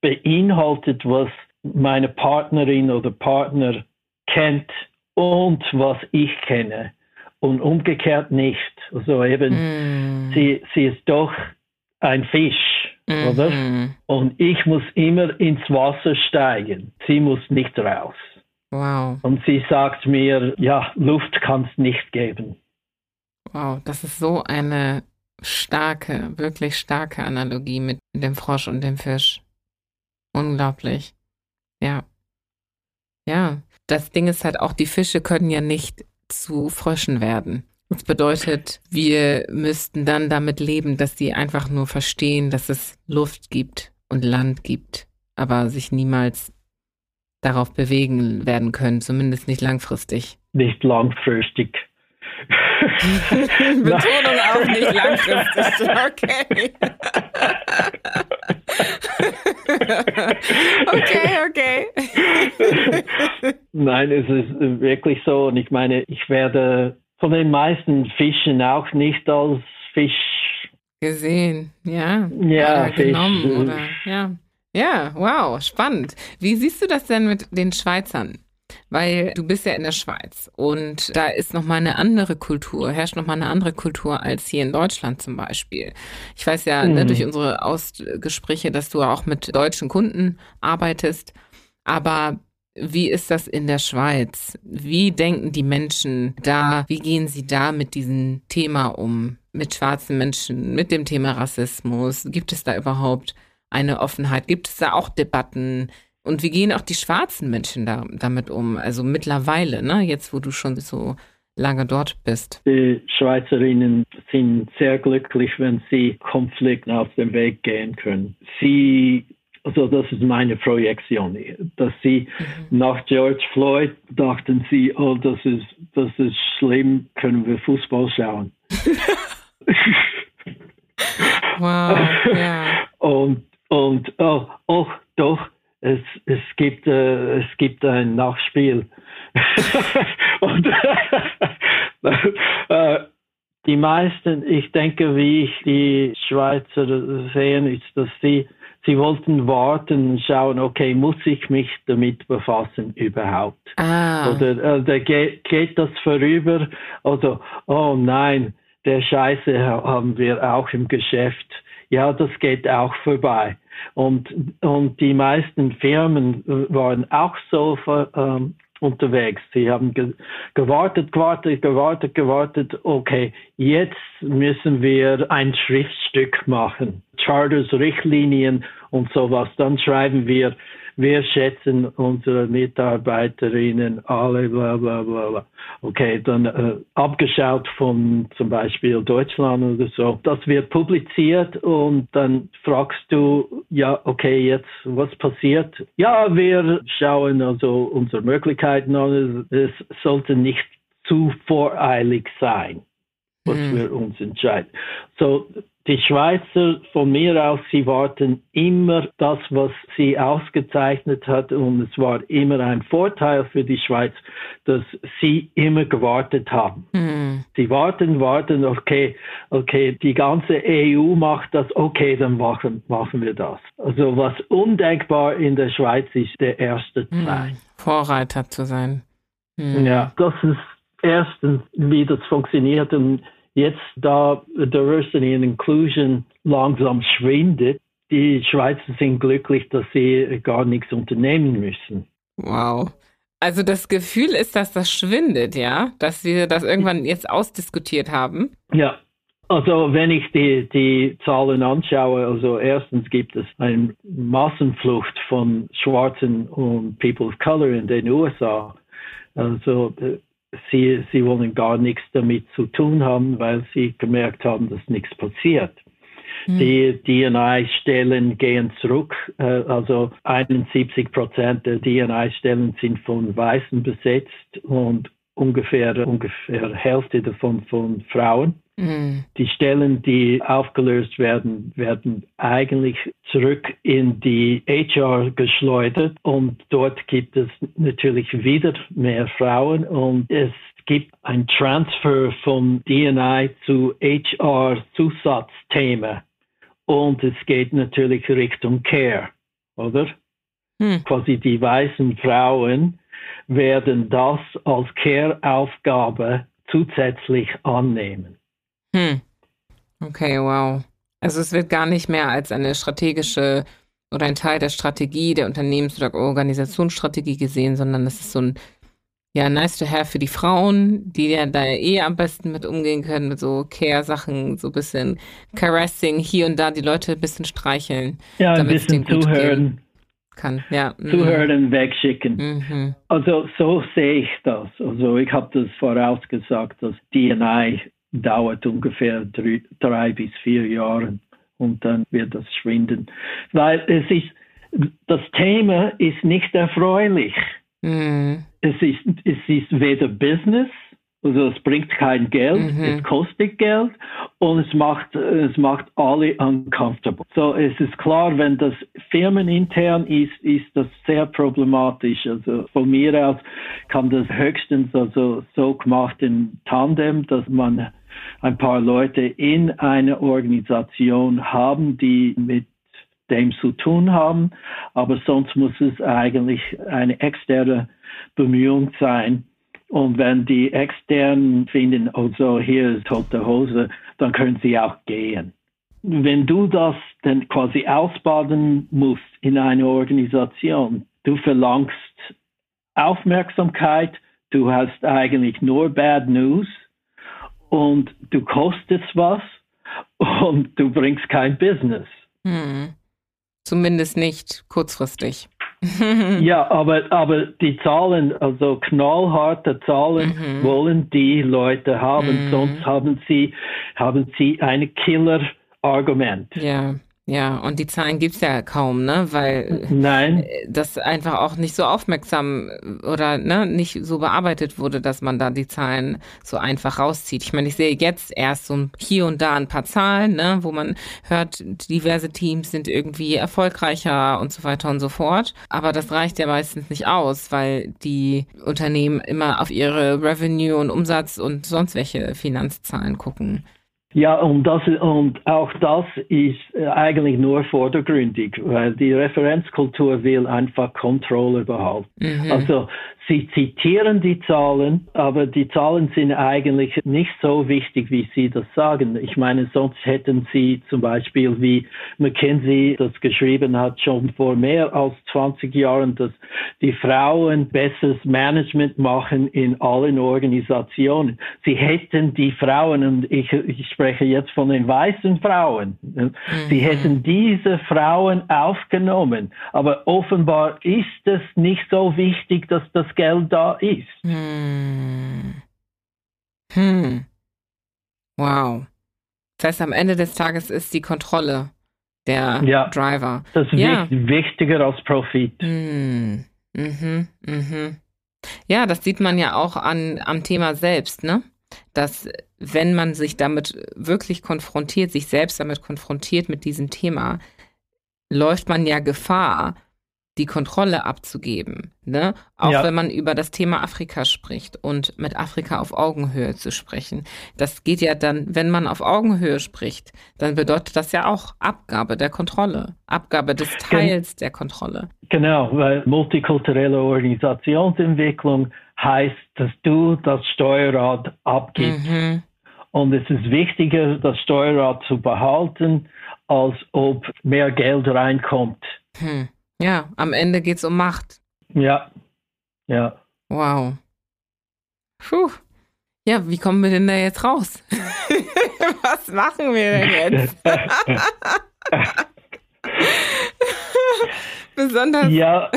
beinhaltet, was meine Partnerin oder Partner kennt und was ich kenne und umgekehrt nicht. Also eben, mm. sie, sie ist doch ein Fisch, mm oder? Und ich muss immer ins Wasser steigen. Sie muss nicht raus. Wow. Und sie sagt mir, ja, Luft kann es nicht geben. Wow, das ist so eine starke, wirklich starke Analogie mit dem Frosch und dem Fisch. Unglaublich. Ja. Ja. Das Ding ist halt auch, die Fische können ja nicht zu Fröschen werden. Das bedeutet, wir müssten dann damit leben, dass sie einfach nur verstehen, dass es Luft gibt und Land gibt, aber sich niemals darauf bewegen werden können, zumindest nicht langfristig. Nicht langfristig. Betonung auch nicht langfristig. Okay. okay, okay. Nein, es ist wirklich so. Und ich meine, ich werde von den meisten Fischen auch nicht als Fisch gesehen. Ja. Ja, oder genommen. Oder, ja. Ja, wow, spannend. Wie siehst du das denn mit den Schweizern? weil du bist ja in der Schweiz und da ist nochmal eine andere Kultur, herrscht nochmal eine andere Kultur als hier in Deutschland zum Beispiel. Ich weiß ja ne, mhm. ne, durch unsere Ausgespräche, dass du auch mit deutschen Kunden arbeitest, aber wie ist das in der Schweiz? Wie denken die Menschen da? Wie gehen sie da mit diesem Thema um? Mit schwarzen Menschen, mit dem Thema Rassismus? Gibt es da überhaupt eine Offenheit? Gibt es da auch Debatten? Und wie gehen auch die schwarzen Menschen da, damit um? Also mittlerweile, ne? jetzt wo du schon so lange dort bist. Die Schweizerinnen sind sehr glücklich, wenn sie Konflikten auf den Weg gehen können. Sie, also das ist meine Projektion, dass sie mhm. nach George Floyd dachten sie, oh, das ist, das ist schlimm, können wir Fußball schauen. wow, ja. Und, und oh, oh, doch, es, es, gibt, äh, es gibt ein Nachspiel. und äh, die meisten, ich denke, wie ich die Schweizer sehen, ist, dass sie, sie wollten warten und schauen, okay, muss ich mich damit befassen überhaupt? Ah. Oder, oder geht, geht das vorüber? Oder, oh nein, der Scheiße haben wir auch im Geschäft. Ja, das geht auch vorbei. Und, und die meisten Firmen waren auch so ähm, unterwegs. Sie haben ge gewartet, gewartet, gewartet, gewartet. Okay, jetzt müssen wir ein Schriftstück machen. Charters, Richtlinien und sowas. Dann schreiben wir wir schätzen unsere Mitarbeiterinnen alle, bla bla bla. bla. Okay, dann äh, abgeschaut von zum Beispiel Deutschland oder so. Das wird publiziert und dann fragst du, ja, okay, jetzt was passiert? Ja, wir schauen also unsere Möglichkeiten an. Es sollte nicht zu voreilig sein, was hm. wir uns entscheiden. So, die Schweizer von mir aus, sie warten immer das, was sie ausgezeichnet hat und es war immer ein Vorteil für die Schweiz, dass sie immer gewartet haben. Mhm. Sie warten, warten, okay, okay, die ganze EU macht das, okay, dann machen, machen wir das. Also was undenkbar in der Schweiz ist, der erste mhm. Zeit. Vorreiter zu sein. Mhm. Ja, das ist erstens, wie das funktioniert und jetzt da Diversity and Inclusion langsam schwindet, die Schweizer sind glücklich, dass sie gar nichts unternehmen müssen. Wow. Also das Gefühl ist, dass das schwindet, ja? Dass wir das irgendwann jetzt ausdiskutiert haben? Ja. Also wenn ich die, die Zahlen anschaue, also erstens gibt es eine Massenflucht von Schwarzen und People of Color in den USA. Also äh, sie, sie wollen gar nichts damit zu tun haben, weil sie gemerkt haben, dass nichts passiert. Hm. Die DNI-Stellen gehen zurück. Äh, also 71 Prozent der DNI-Stellen sind von Weißen besetzt und ungefähr, ungefähr Hälfte davon von Frauen. Mhm. Die Stellen, die aufgelöst werden, werden eigentlich zurück in die HR geschleudert und dort gibt es natürlich wieder mehr Frauen und es gibt ein Transfer von DNI zu HR Zusatzthema und es geht natürlich Richtung Care, oder? Hm. Quasi die weißen Frauen werden das als Care-Aufgabe zusätzlich annehmen. Hm. Okay, wow. Also es wird gar nicht mehr als eine strategische oder ein Teil der Strategie, der Unternehmens- oder Organisationsstrategie gesehen, sondern es ist so ein ja, nice to have für die Frauen, die ja da eh am besten mit umgehen können, mit so Care-Sachen, so ein bisschen Caressing, hier und da die Leute ein bisschen streicheln. Ja, ein bisschen zuhören. Kann, ja. Mhm. Zuhören wegschicken. Mhm. Also so sehe ich das. Also ich habe das vorausgesagt, dass DNI dauert ungefähr drei, drei bis vier Jahre und dann wird das schwinden. Weil es ist, das Thema ist nicht erfreulich. Mhm. Es, ist, es ist weder Business, also es bringt kein Geld, mhm. es kostet Geld und es macht, es macht alle uncomfortable. So es ist klar, wenn das firmenintern ist, ist das sehr problematisch. Also von mir aus kann das höchstens also so gemacht in Tandem, dass man ein paar Leute in einer Organisation haben, die mit dem zu tun haben, aber sonst muss es eigentlich eine externe Bemühung sein. Und wenn die externen finden, also hier ist tote Hose, dann können sie auch gehen. Wenn du das dann quasi ausbaden musst in einer Organisation, du verlangst Aufmerksamkeit, du hast eigentlich nur Bad News und du kostest was und du bringst kein Business. Hm. Zumindest nicht kurzfristig. ja, aber, aber die Zahlen, also knallharte Zahlen mhm. wollen die Leute haben, mhm. sonst haben sie, haben sie ein Killer-Argument. Ja. Ja, und die Zahlen gibt es ja kaum, ne? Weil Nein. das einfach auch nicht so aufmerksam oder ne, nicht so bearbeitet wurde, dass man da die Zahlen so einfach rauszieht. Ich meine, ich sehe jetzt erst so hier und da ein paar Zahlen, ne, wo man hört, diverse Teams sind irgendwie erfolgreicher und so weiter und so fort. Aber das reicht ja meistens nicht aus, weil die Unternehmen immer auf ihre Revenue und Umsatz und sonst welche Finanzzahlen gucken. Ja, und, das, und auch das ist äh, eigentlich nur vordergründig, weil die Referenzkultur will einfach Kontrolle behalten. Mhm. Also Sie zitieren die Zahlen, aber die Zahlen sind eigentlich nicht so wichtig, wie Sie das sagen. Ich meine, sonst hätten Sie zum Beispiel, wie McKinsey das geschrieben hat, schon vor mehr als 20 Jahren, dass die Frauen besseres Management machen in allen Organisationen. Sie hätten die Frauen, und ich, ich spreche jetzt von den weißen Frauen, Sie mhm. hätten diese Frauen aufgenommen. Aber offenbar ist es nicht so wichtig, dass das Geld da ist. Hm. Hm. Wow. Das heißt, am Ende des Tages ist die Kontrolle der ja, Driver. Das ist ja. wichtiger als Profit. Hm. Mhm, mhm. Ja, das sieht man ja auch an, am Thema selbst, ne? Dass wenn man sich damit wirklich konfrontiert, sich selbst damit konfrontiert mit diesem Thema, läuft man ja Gefahr, die Kontrolle abzugeben. Ne? Auch ja. wenn man über das Thema Afrika spricht und mit Afrika auf Augenhöhe zu sprechen. Das geht ja dann, wenn man auf Augenhöhe spricht, dann bedeutet das ja auch Abgabe der Kontrolle, Abgabe des Teils der Kontrolle. Genau, weil multikulturelle Organisationsentwicklung heißt, dass du das Steuerrad abgibst. Mhm. Und es ist wichtiger, das Steuerrad zu behalten, als ob mehr Geld reinkommt. Hm. Ja, am Ende geht es um Macht. Ja, ja. Wow. Puh. Ja, wie kommen wir denn da jetzt raus? Was machen wir denn jetzt? Besonders. Ja.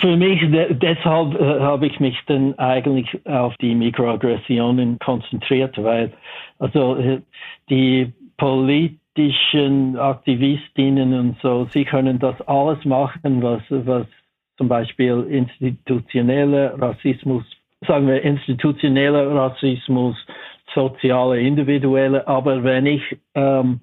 Für mich, deshalb äh, habe ich mich dann eigentlich auf die Mikroaggressionen konzentriert, weil also äh, die Polit politischen Aktivistinnen und so, sie können das alles machen, was, was zum Beispiel institutioneller Rassismus, sagen wir institutioneller Rassismus, soziale, individuelle, aber wenn ich ähm,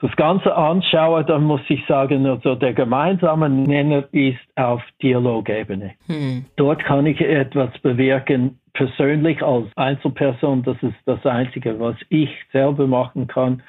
das Ganze anschaue, dann muss ich sagen, also der gemeinsame Nenner ist auf Dialogebene. Hm. Dort kann ich etwas bewirken, persönlich als Einzelperson. Das ist das Einzige, was ich selber machen kann.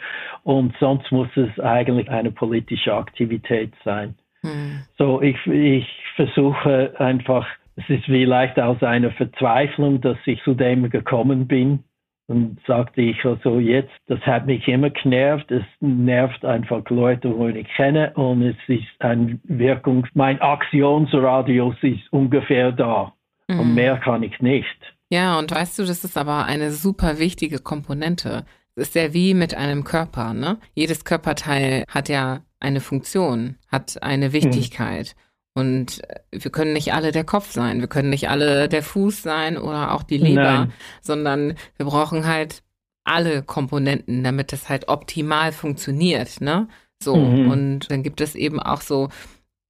Und sonst muss es eigentlich eine politische Aktivität sein. Hm. So, ich, ich versuche einfach, es ist vielleicht aus einer Verzweiflung, dass ich zu dem gekommen bin, und sagte ich also jetzt, das hat mich immer genervt. Es nervt einfach Leute, wo ich kenne und es ist eine Wirkung. Mein Aktionsradius ist ungefähr da mhm. und mehr kann ich nicht. Ja, und weißt du, das ist aber eine super wichtige Komponente. Es ist ja wie mit einem Körper, ne? Jedes Körperteil hat ja eine Funktion, hat eine mhm. Wichtigkeit. Mhm. Und äh, wir können nicht alle der Kopf sein, wir können nicht alle der Fuß sein oder auch die Leber, Nein. sondern wir brauchen halt alle Komponenten, damit das halt optimal funktioniert, ne? So. Mhm. Und dann gibt es eben auch so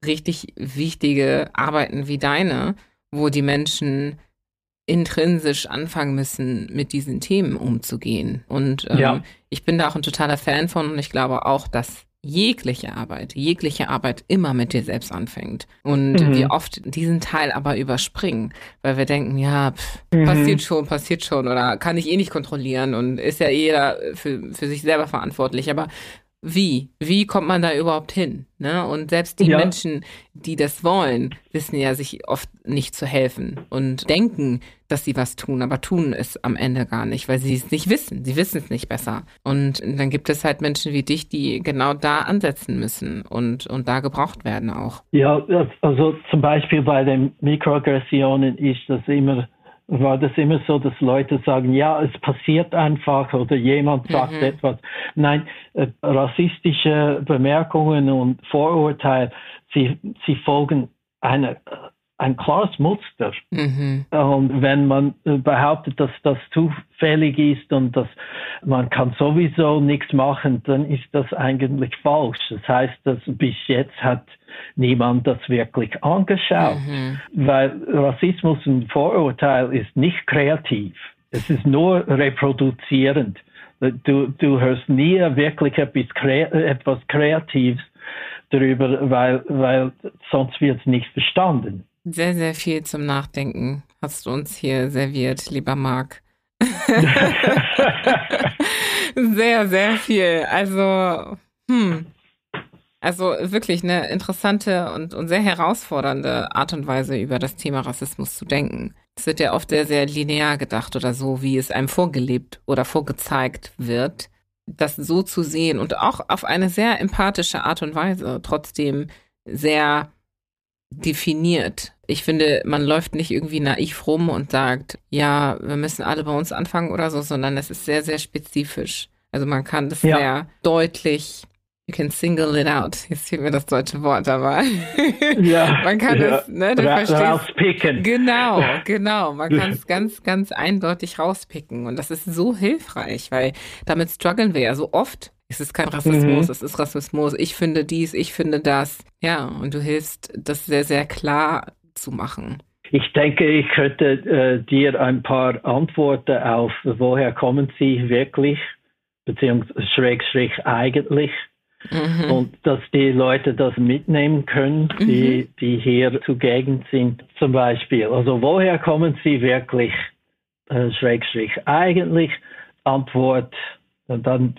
richtig wichtige Arbeiten wie deine, wo die Menschen intrinsisch anfangen müssen, mit diesen Themen umzugehen. Und ähm, ja. ich bin da auch ein totaler Fan von und ich glaube auch, dass jegliche Arbeit, jegliche Arbeit immer mit dir selbst anfängt. Und mhm. wir oft diesen Teil aber überspringen, weil wir denken, ja, pff, mhm. passiert schon, passiert schon oder kann ich eh nicht kontrollieren und ist ja jeder für, für sich selber verantwortlich. Aber wie? Wie kommt man da überhaupt hin? Ne? Und selbst die ja. Menschen, die das wollen, wissen ja sich oft nicht zu helfen und denken, dass sie was tun, aber tun es am Ende gar nicht, weil sie es nicht wissen. Sie wissen es nicht besser. Und dann gibt es halt Menschen wie dich, die genau da ansetzen müssen und, und da gebraucht werden auch. Ja, also zum Beispiel bei den Mikroaggressionen ist das immer war das immer so, dass Leute sagen, ja, es passiert einfach oder jemand sagt mhm. etwas. Nein, äh, rassistische Bemerkungen und Vorurteile, sie, sie folgen einer ein klares Muster. Mhm. Und wenn man behauptet, dass das zufällig ist und dass man kann sowieso nichts machen, dann ist das eigentlich falsch. Das heißt, dass bis jetzt hat niemand das wirklich angeschaut, mhm. weil Rassismus und Vorurteil ist nicht kreativ. Es ist nur reproduzierend. Du, du hörst nie wirklich etwas, Kreatives darüber, weil, weil sonst wird es nicht verstanden. Sehr, sehr viel zum Nachdenken hast du uns hier serviert, lieber Marc. sehr, sehr viel. Also, hm. Also wirklich eine interessante und, und sehr herausfordernde Art und Weise, über das Thema Rassismus zu denken. Es wird ja oft sehr, sehr linear gedacht oder so, wie es einem vorgelebt oder vorgezeigt wird. Das so zu sehen und auch auf eine sehr empathische Art und Weise, trotzdem sehr definiert. Ich finde, man läuft nicht irgendwie naiv rum und sagt, ja, wir müssen alle bei uns anfangen oder so, sondern es ist sehr, sehr spezifisch. Also man kann das ja. sehr deutlich, you can single it out. Jetzt fehlt mir das deutsche Wort, aber ja, man kann ja. es, ne, du Ra verstehst. Rauspicken. Genau, genau. Man kann es ganz, ganz eindeutig rauspicken. Und das ist so hilfreich, weil damit strugglen wir ja so oft es ist kein Rassismus, mhm. es ist Rassismus. Ich finde dies, ich finde das. Ja, und du hilfst, das sehr, sehr klar zu machen. Ich denke, ich könnte äh, dir ein paar Antworten auf, woher kommen sie wirklich, beziehungsweise Schrägstrich eigentlich, mhm. und dass die Leute das mitnehmen können, die, mhm. die hier zugegen sind, zum Beispiel. Also, woher kommen sie wirklich, äh, Schrägstrich eigentlich? Antwort, und dann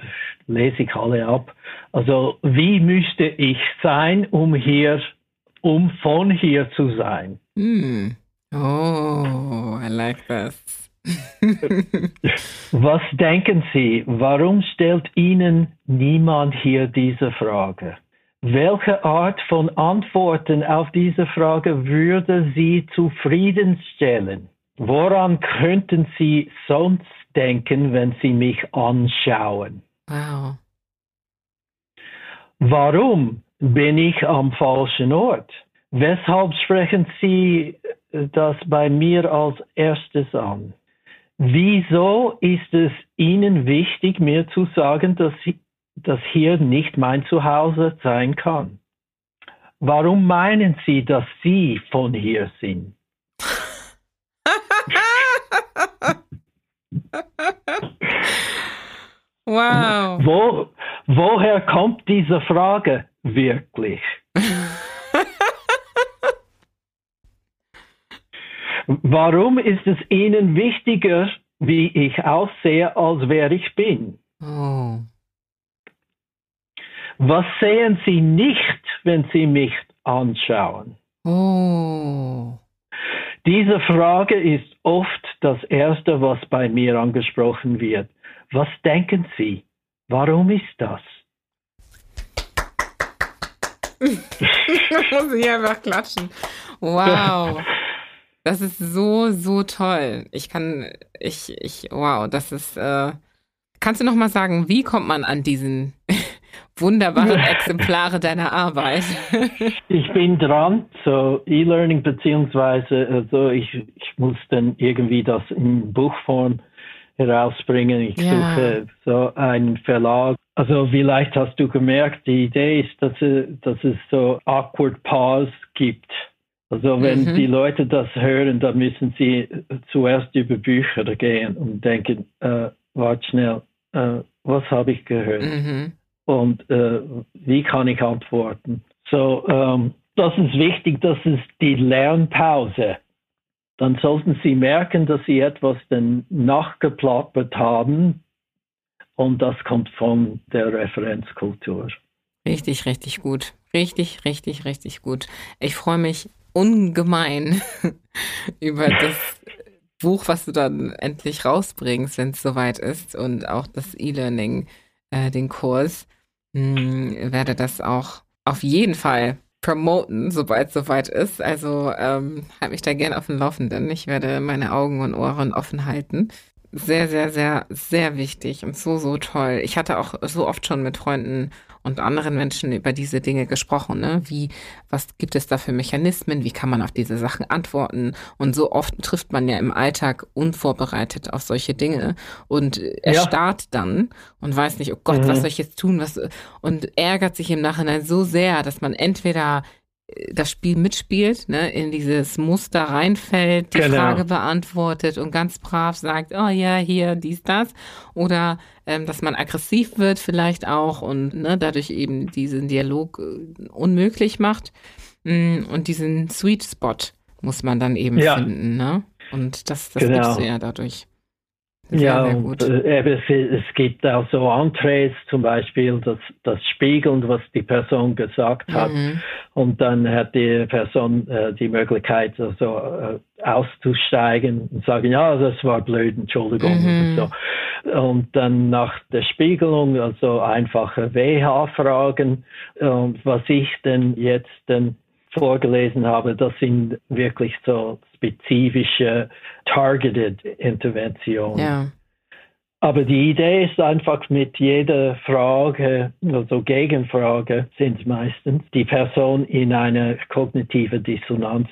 lese ich alle ab. Also wie müsste ich sein, um hier, um von hier zu sein? Mm. Oh, I like this. Was denken Sie, warum stellt Ihnen niemand hier diese Frage? Welche Art von Antworten auf diese Frage würde Sie zufriedenstellen? Woran könnten Sie sonst denken, wenn Sie mich anschauen? Wow. Warum bin ich am falschen Ort? Weshalb sprechen Sie das bei mir als erstes an? Wieso ist es Ihnen wichtig, mir zu sagen, dass dass hier nicht mein Zuhause sein kann. Warum meinen Sie, dass Sie von hier sind? wow. Wo, woher kommt diese Frage wirklich? Warum ist es Ihnen wichtiger, wie ich aussehe, als wer ich bin? Oh. Was sehen Sie nicht, wenn Sie mich anschauen? Oh. Diese Frage ist oft das Erste, was bei mir angesprochen wird. Was denken Sie? Warum ist das? muss ich einfach klatschen. Wow. Das ist so, so toll. Ich kann, ich, ich, wow, das ist, äh, kannst du noch mal sagen, wie kommt man an diesen wunderbaren Exemplare deiner Arbeit? ich bin dran, so E-Learning beziehungsweise, also ich, ich muss dann irgendwie das in Buchform herausbringen. Ich ja. suche so einen Verlag. Also vielleicht hast du gemerkt, die Idee ist, dass, dass es so awkward pause gibt also wenn mhm. die Leute das hören, dann müssen sie zuerst über Bücher gehen und denken, äh, warte schnell, äh, was habe ich gehört? Mhm. Und äh, wie kann ich antworten? So, ähm, das ist wichtig, das ist die Lernpause. Dann sollten Sie merken, dass Sie etwas dann nachgeplappert haben und das kommt von der Referenzkultur. Richtig, richtig gut. Richtig, richtig, richtig gut. Ich freue mich ungemein über das Buch, was du dann endlich rausbringst, wenn es soweit ist und auch das E-Learning, äh, den Kurs, mh, hm, werde das auch auf jeden Fall promoten, sobald es soweit ist. Also ähm, halt mich da gerne auf dem Laufenden. Ich werde meine Augen und Ohren offen halten. Sehr, sehr, sehr, sehr wichtig und so, so toll. Ich hatte auch so oft schon mit Freunden und anderen Menschen über diese Dinge gesprochen. Ne? Wie, was gibt es da für Mechanismen? Wie kann man auf diese Sachen antworten? Und so oft trifft man ja im Alltag unvorbereitet auf solche Dinge und erstarrt ja. dann und weiß nicht, oh Gott, mhm. was soll ich jetzt tun? Was, und ärgert sich im Nachhinein so sehr, dass man entweder das Spiel mitspielt, ne, in dieses Muster reinfällt, die genau. Frage beantwortet und ganz brav sagt, oh ja, hier, dies, das. Oder ähm, dass man aggressiv wird vielleicht auch und ne, dadurch eben diesen Dialog äh, unmöglich macht. Mm, und diesen Sweet Spot muss man dann eben ja. finden. Ne? Und das, das genau. gibst du ja dadurch. Ja, und, äh, es gibt auch so Entrees, zum Beispiel das, das Spiegeln, was die Person gesagt hat. Mhm. Und dann hat die Person äh, die Möglichkeit, also, äh, auszusteigen und sagen, ja, das war blöd, Entschuldigung. Mhm. Und, so. und dann nach der Spiegelung, also einfache WH-Fragen, was ich denn jetzt denn vorgelesen habe, das sind wirklich so spezifische targeted Interventionen. Ja. Aber die Idee ist einfach mit jeder Frage, also Gegenfrage sind meistens, die Person in eine kognitive Dissonanz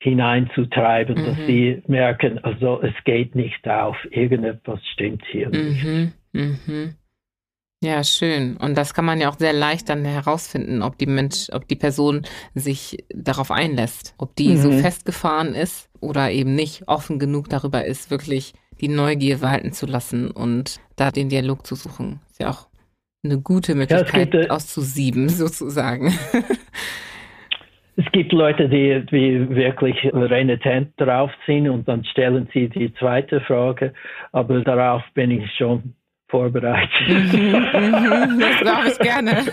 hineinzutreiben, mhm. dass sie merken, also es geht nicht auf, irgendetwas stimmt hier nicht. Mhm. Mhm. Ja, schön. Und das kann man ja auch sehr leicht dann herausfinden, ob die Mensch, ob die Person sich darauf einlässt, ob die mhm. so festgefahren ist oder eben nicht offen genug darüber ist, wirklich die Neugier walten zu lassen und da den Dialog zu suchen. Ist ja auch eine gute Möglichkeit ja, gibt, auszusieben, sozusagen. Es gibt Leute, die, die wirklich renitent drauf sind und dann stellen sie die zweite Frage, aber darauf bin ich schon vorbereitet. Mhm, das glaube ich gerne.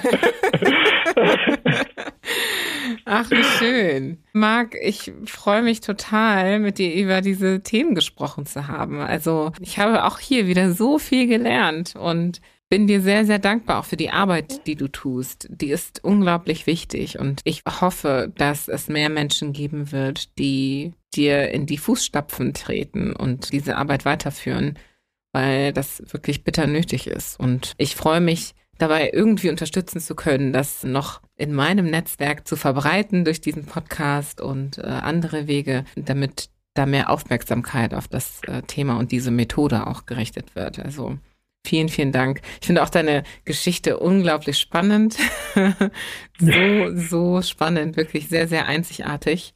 Ach, wie schön. Marc, ich freue mich total, mit dir über diese Themen gesprochen zu haben. Also ich habe auch hier wieder so viel gelernt und bin dir sehr, sehr dankbar auch für die Arbeit, die du tust. Die ist unglaublich wichtig und ich hoffe, dass es mehr Menschen geben wird, die dir in die Fußstapfen treten und diese Arbeit weiterführen weil das wirklich bitter nötig ist. Und ich freue mich, dabei irgendwie unterstützen zu können, das noch in meinem Netzwerk zu verbreiten durch diesen Podcast und äh, andere Wege, damit da mehr Aufmerksamkeit auf das äh, Thema und diese Methode auch gerichtet wird. Also Vielen, vielen Dank. Ich finde auch deine Geschichte unglaublich spannend. so, so spannend, wirklich sehr, sehr einzigartig.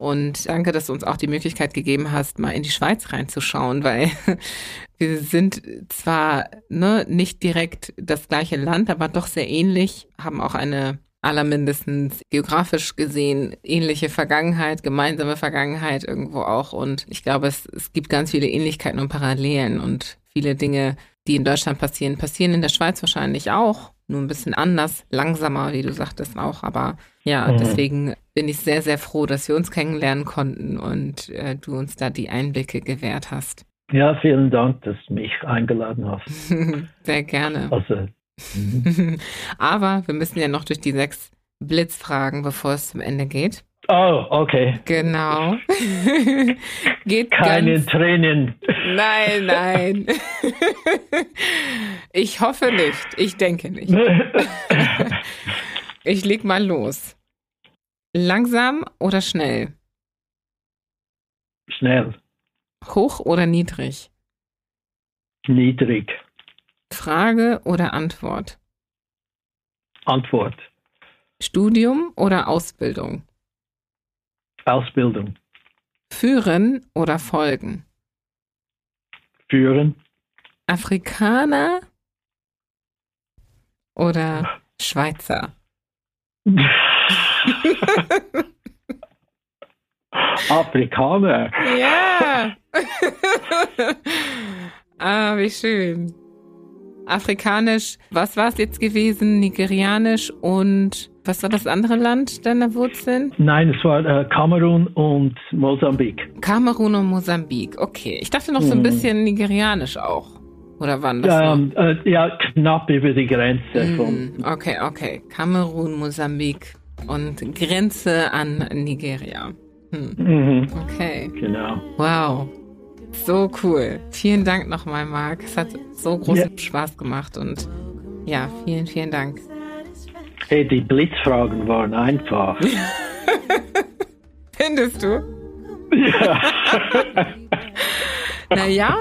Und danke, dass du uns auch die Möglichkeit gegeben hast, mal in die Schweiz reinzuschauen, weil wir sind zwar ne, nicht direkt das gleiche Land, aber doch sehr ähnlich, haben auch eine allermindestens geografisch gesehen ähnliche Vergangenheit, gemeinsame Vergangenheit irgendwo auch. Und ich glaube, es, es gibt ganz viele Ähnlichkeiten und Parallelen und viele Dinge, die in Deutschland passieren, passieren in der Schweiz wahrscheinlich auch. Nur ein bisschen anders, langsamer, wie du sagtest auch. Aber ja, mhm. deswegen bin ich sehr, sehr froh, dass wir uns kennenlernen konnten und äh, du uns da die Einblicke gewährt hast. Ja, vielen Dank, dass du mich eingeladen hast. sehr gerne. Also, mhm. Aber wir müssen ja noch durch die sechs Blitzfragen, bevor es zum Ende geht. Oh, okay. Genau. Geht Keine ganz... Tränen. Nein, nein. ich hoffe nicht. Ich denke nicht. ich leg mal los. Langsam oder schnell? Schnell. Hoch oder niedrig? Niedrig. Frage oder Antwort? Antwort. Studium oder Ausbildung? Ausbildung. Führen oder folgen? Führen. Afrikaner oder Schweizer? Afrikaner. Ja. ah, wie schön. Afrikanisch, was war es jetzt gewesen? Nigerianisch und was war das andere Land deiner Wurzeln? Nein, es war äh, Kamerun und Mosambik. Kamerun und Mosambik, okay. Ich dachte noch so ein mhm. bisschen Nigerianisch auch. Oder wann das? Ja, äh, ja knapp über die Grenze. Von okay, okay. Kamerun, Mosambik und Grenze an Nigeria. Hm. Mhm. Okay. Genau. Wow. So cool. Vielen Dank nochmal, Marc. Es hat so großen ja. Spaß gemacht und ja, vielen, vielen Dank. Hey, die Blitzfragen waren einfach. Findest du? Ja. naja,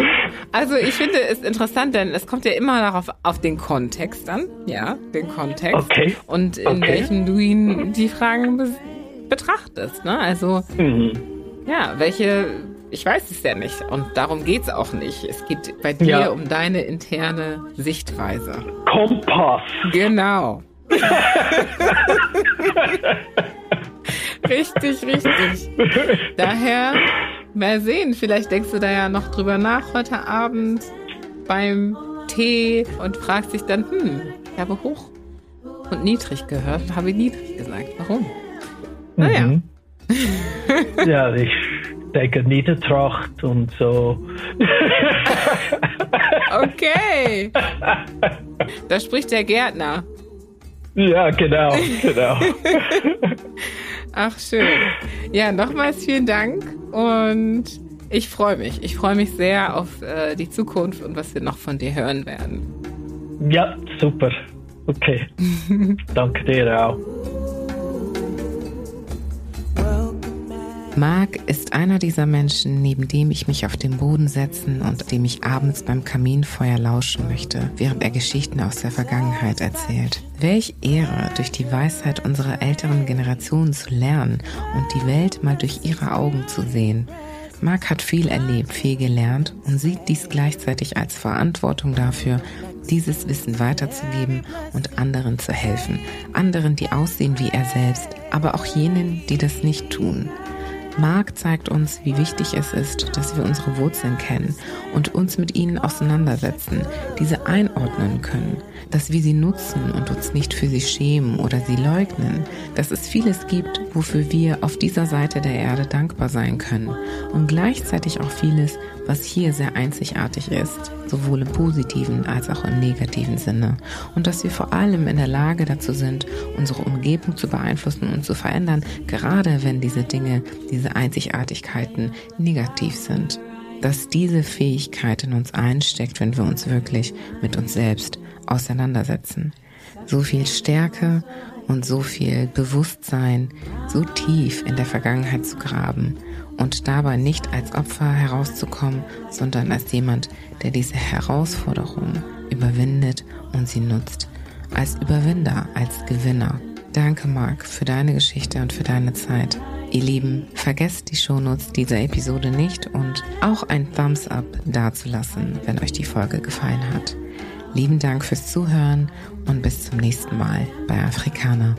also ich finde es interessant, denn es kommt ja immer darauf auf den Kontext an, ja, den Kontext. Okay. Und in okay. welchem du ihn die Fragen be betrachtest, ne? Also, mhm. ja, welche ich weiß es ja nicht und darum geht es auch nicht. Es geht bei dir ja. um deine interne Sichtweise. Kompass. Genau. richtig, richtig. Daher mal sehen, vielleicht denkst du da ja noch drüber nach heute Abend beim Tee und fragst dich dann, hm, ich habe hoch und niedrig gehört und habe niedrig gesagt. Warum? Naja. Mhm. ja, ich denke Niedertracht und so. okay. Da spricht der Gärtner. Ja, genau, genau. Ach, schön. Ja, nochmals vielen Dank und ich freue mich. Ich freue mich sehr auf äh, die Zukunft und was wir noch von dir hören werden. Ja, super. Okay. Danke dir auch. Marc ist einer dieser Menschen, neben dem ich mich auf den Boden setzen und dem ich abends beim Kaminfeuer lauschen möchte, während er Geschichten aus der Vergangenheit erzählt. Welch Ehre, durch die Weisheit unserer älteren Generation zu lernen und die Welt mal durch ihre Augen zu sehen. Marc hat viel erlebt, viel gelernt und sieht dies gleichzeitig als Verantwortung dafür, dieses Wissen weiterzugeben und anderen zu helfen. Anderen, die aussehen wie er selbst, aber auch jenen, die das nicht tun. Mark zeigt uns, wie wichtig es ist, dass wir unsere Wurzeln kennen und uns mit ihnen auseinandersetzen, diese einordnen können, dass wir sie nutzen und uns nicht für sie schämen oder sie leugnen, dass es vieles gibt, wofür wir auf dieser Seite der Erde dankbar sein können und gleichzeitig auch vieles, was hier sehr einzigartig ist, sowohl im positiven als auch im negativen Sinne. Und dass wir vor allem in der Lage dazu sind, unsere Umgebung zu beeinflussen und zu verändern, gerade wenn diese Dinge, diese Einzigartigkeiten negativ sind. Dass diese Fähigkeit in uns einsteckt, wenn wir uns wirklich mit uns selbst auseinandersetzen. So viel Stärke und so viel Bewusstsein so tief in der Vergangenheit zu graben und dabei nicht als Opfer herauszukommen, sondern als jemand, der diese Herausforderung überwindet und sie nutzt. Als Überwinder, als Gewinner. Danke, Marc, für deine Geschichte und für deine Zeit. Ihr Lieben, vergesst die Shownotes dieser Episode nicht und auch ein Thumbs Up dazulassen, wenn euch die Folge gefallen hat. Lieben Dank fürs Zuhören und bis zum nächsten Mal bei Afrikaner.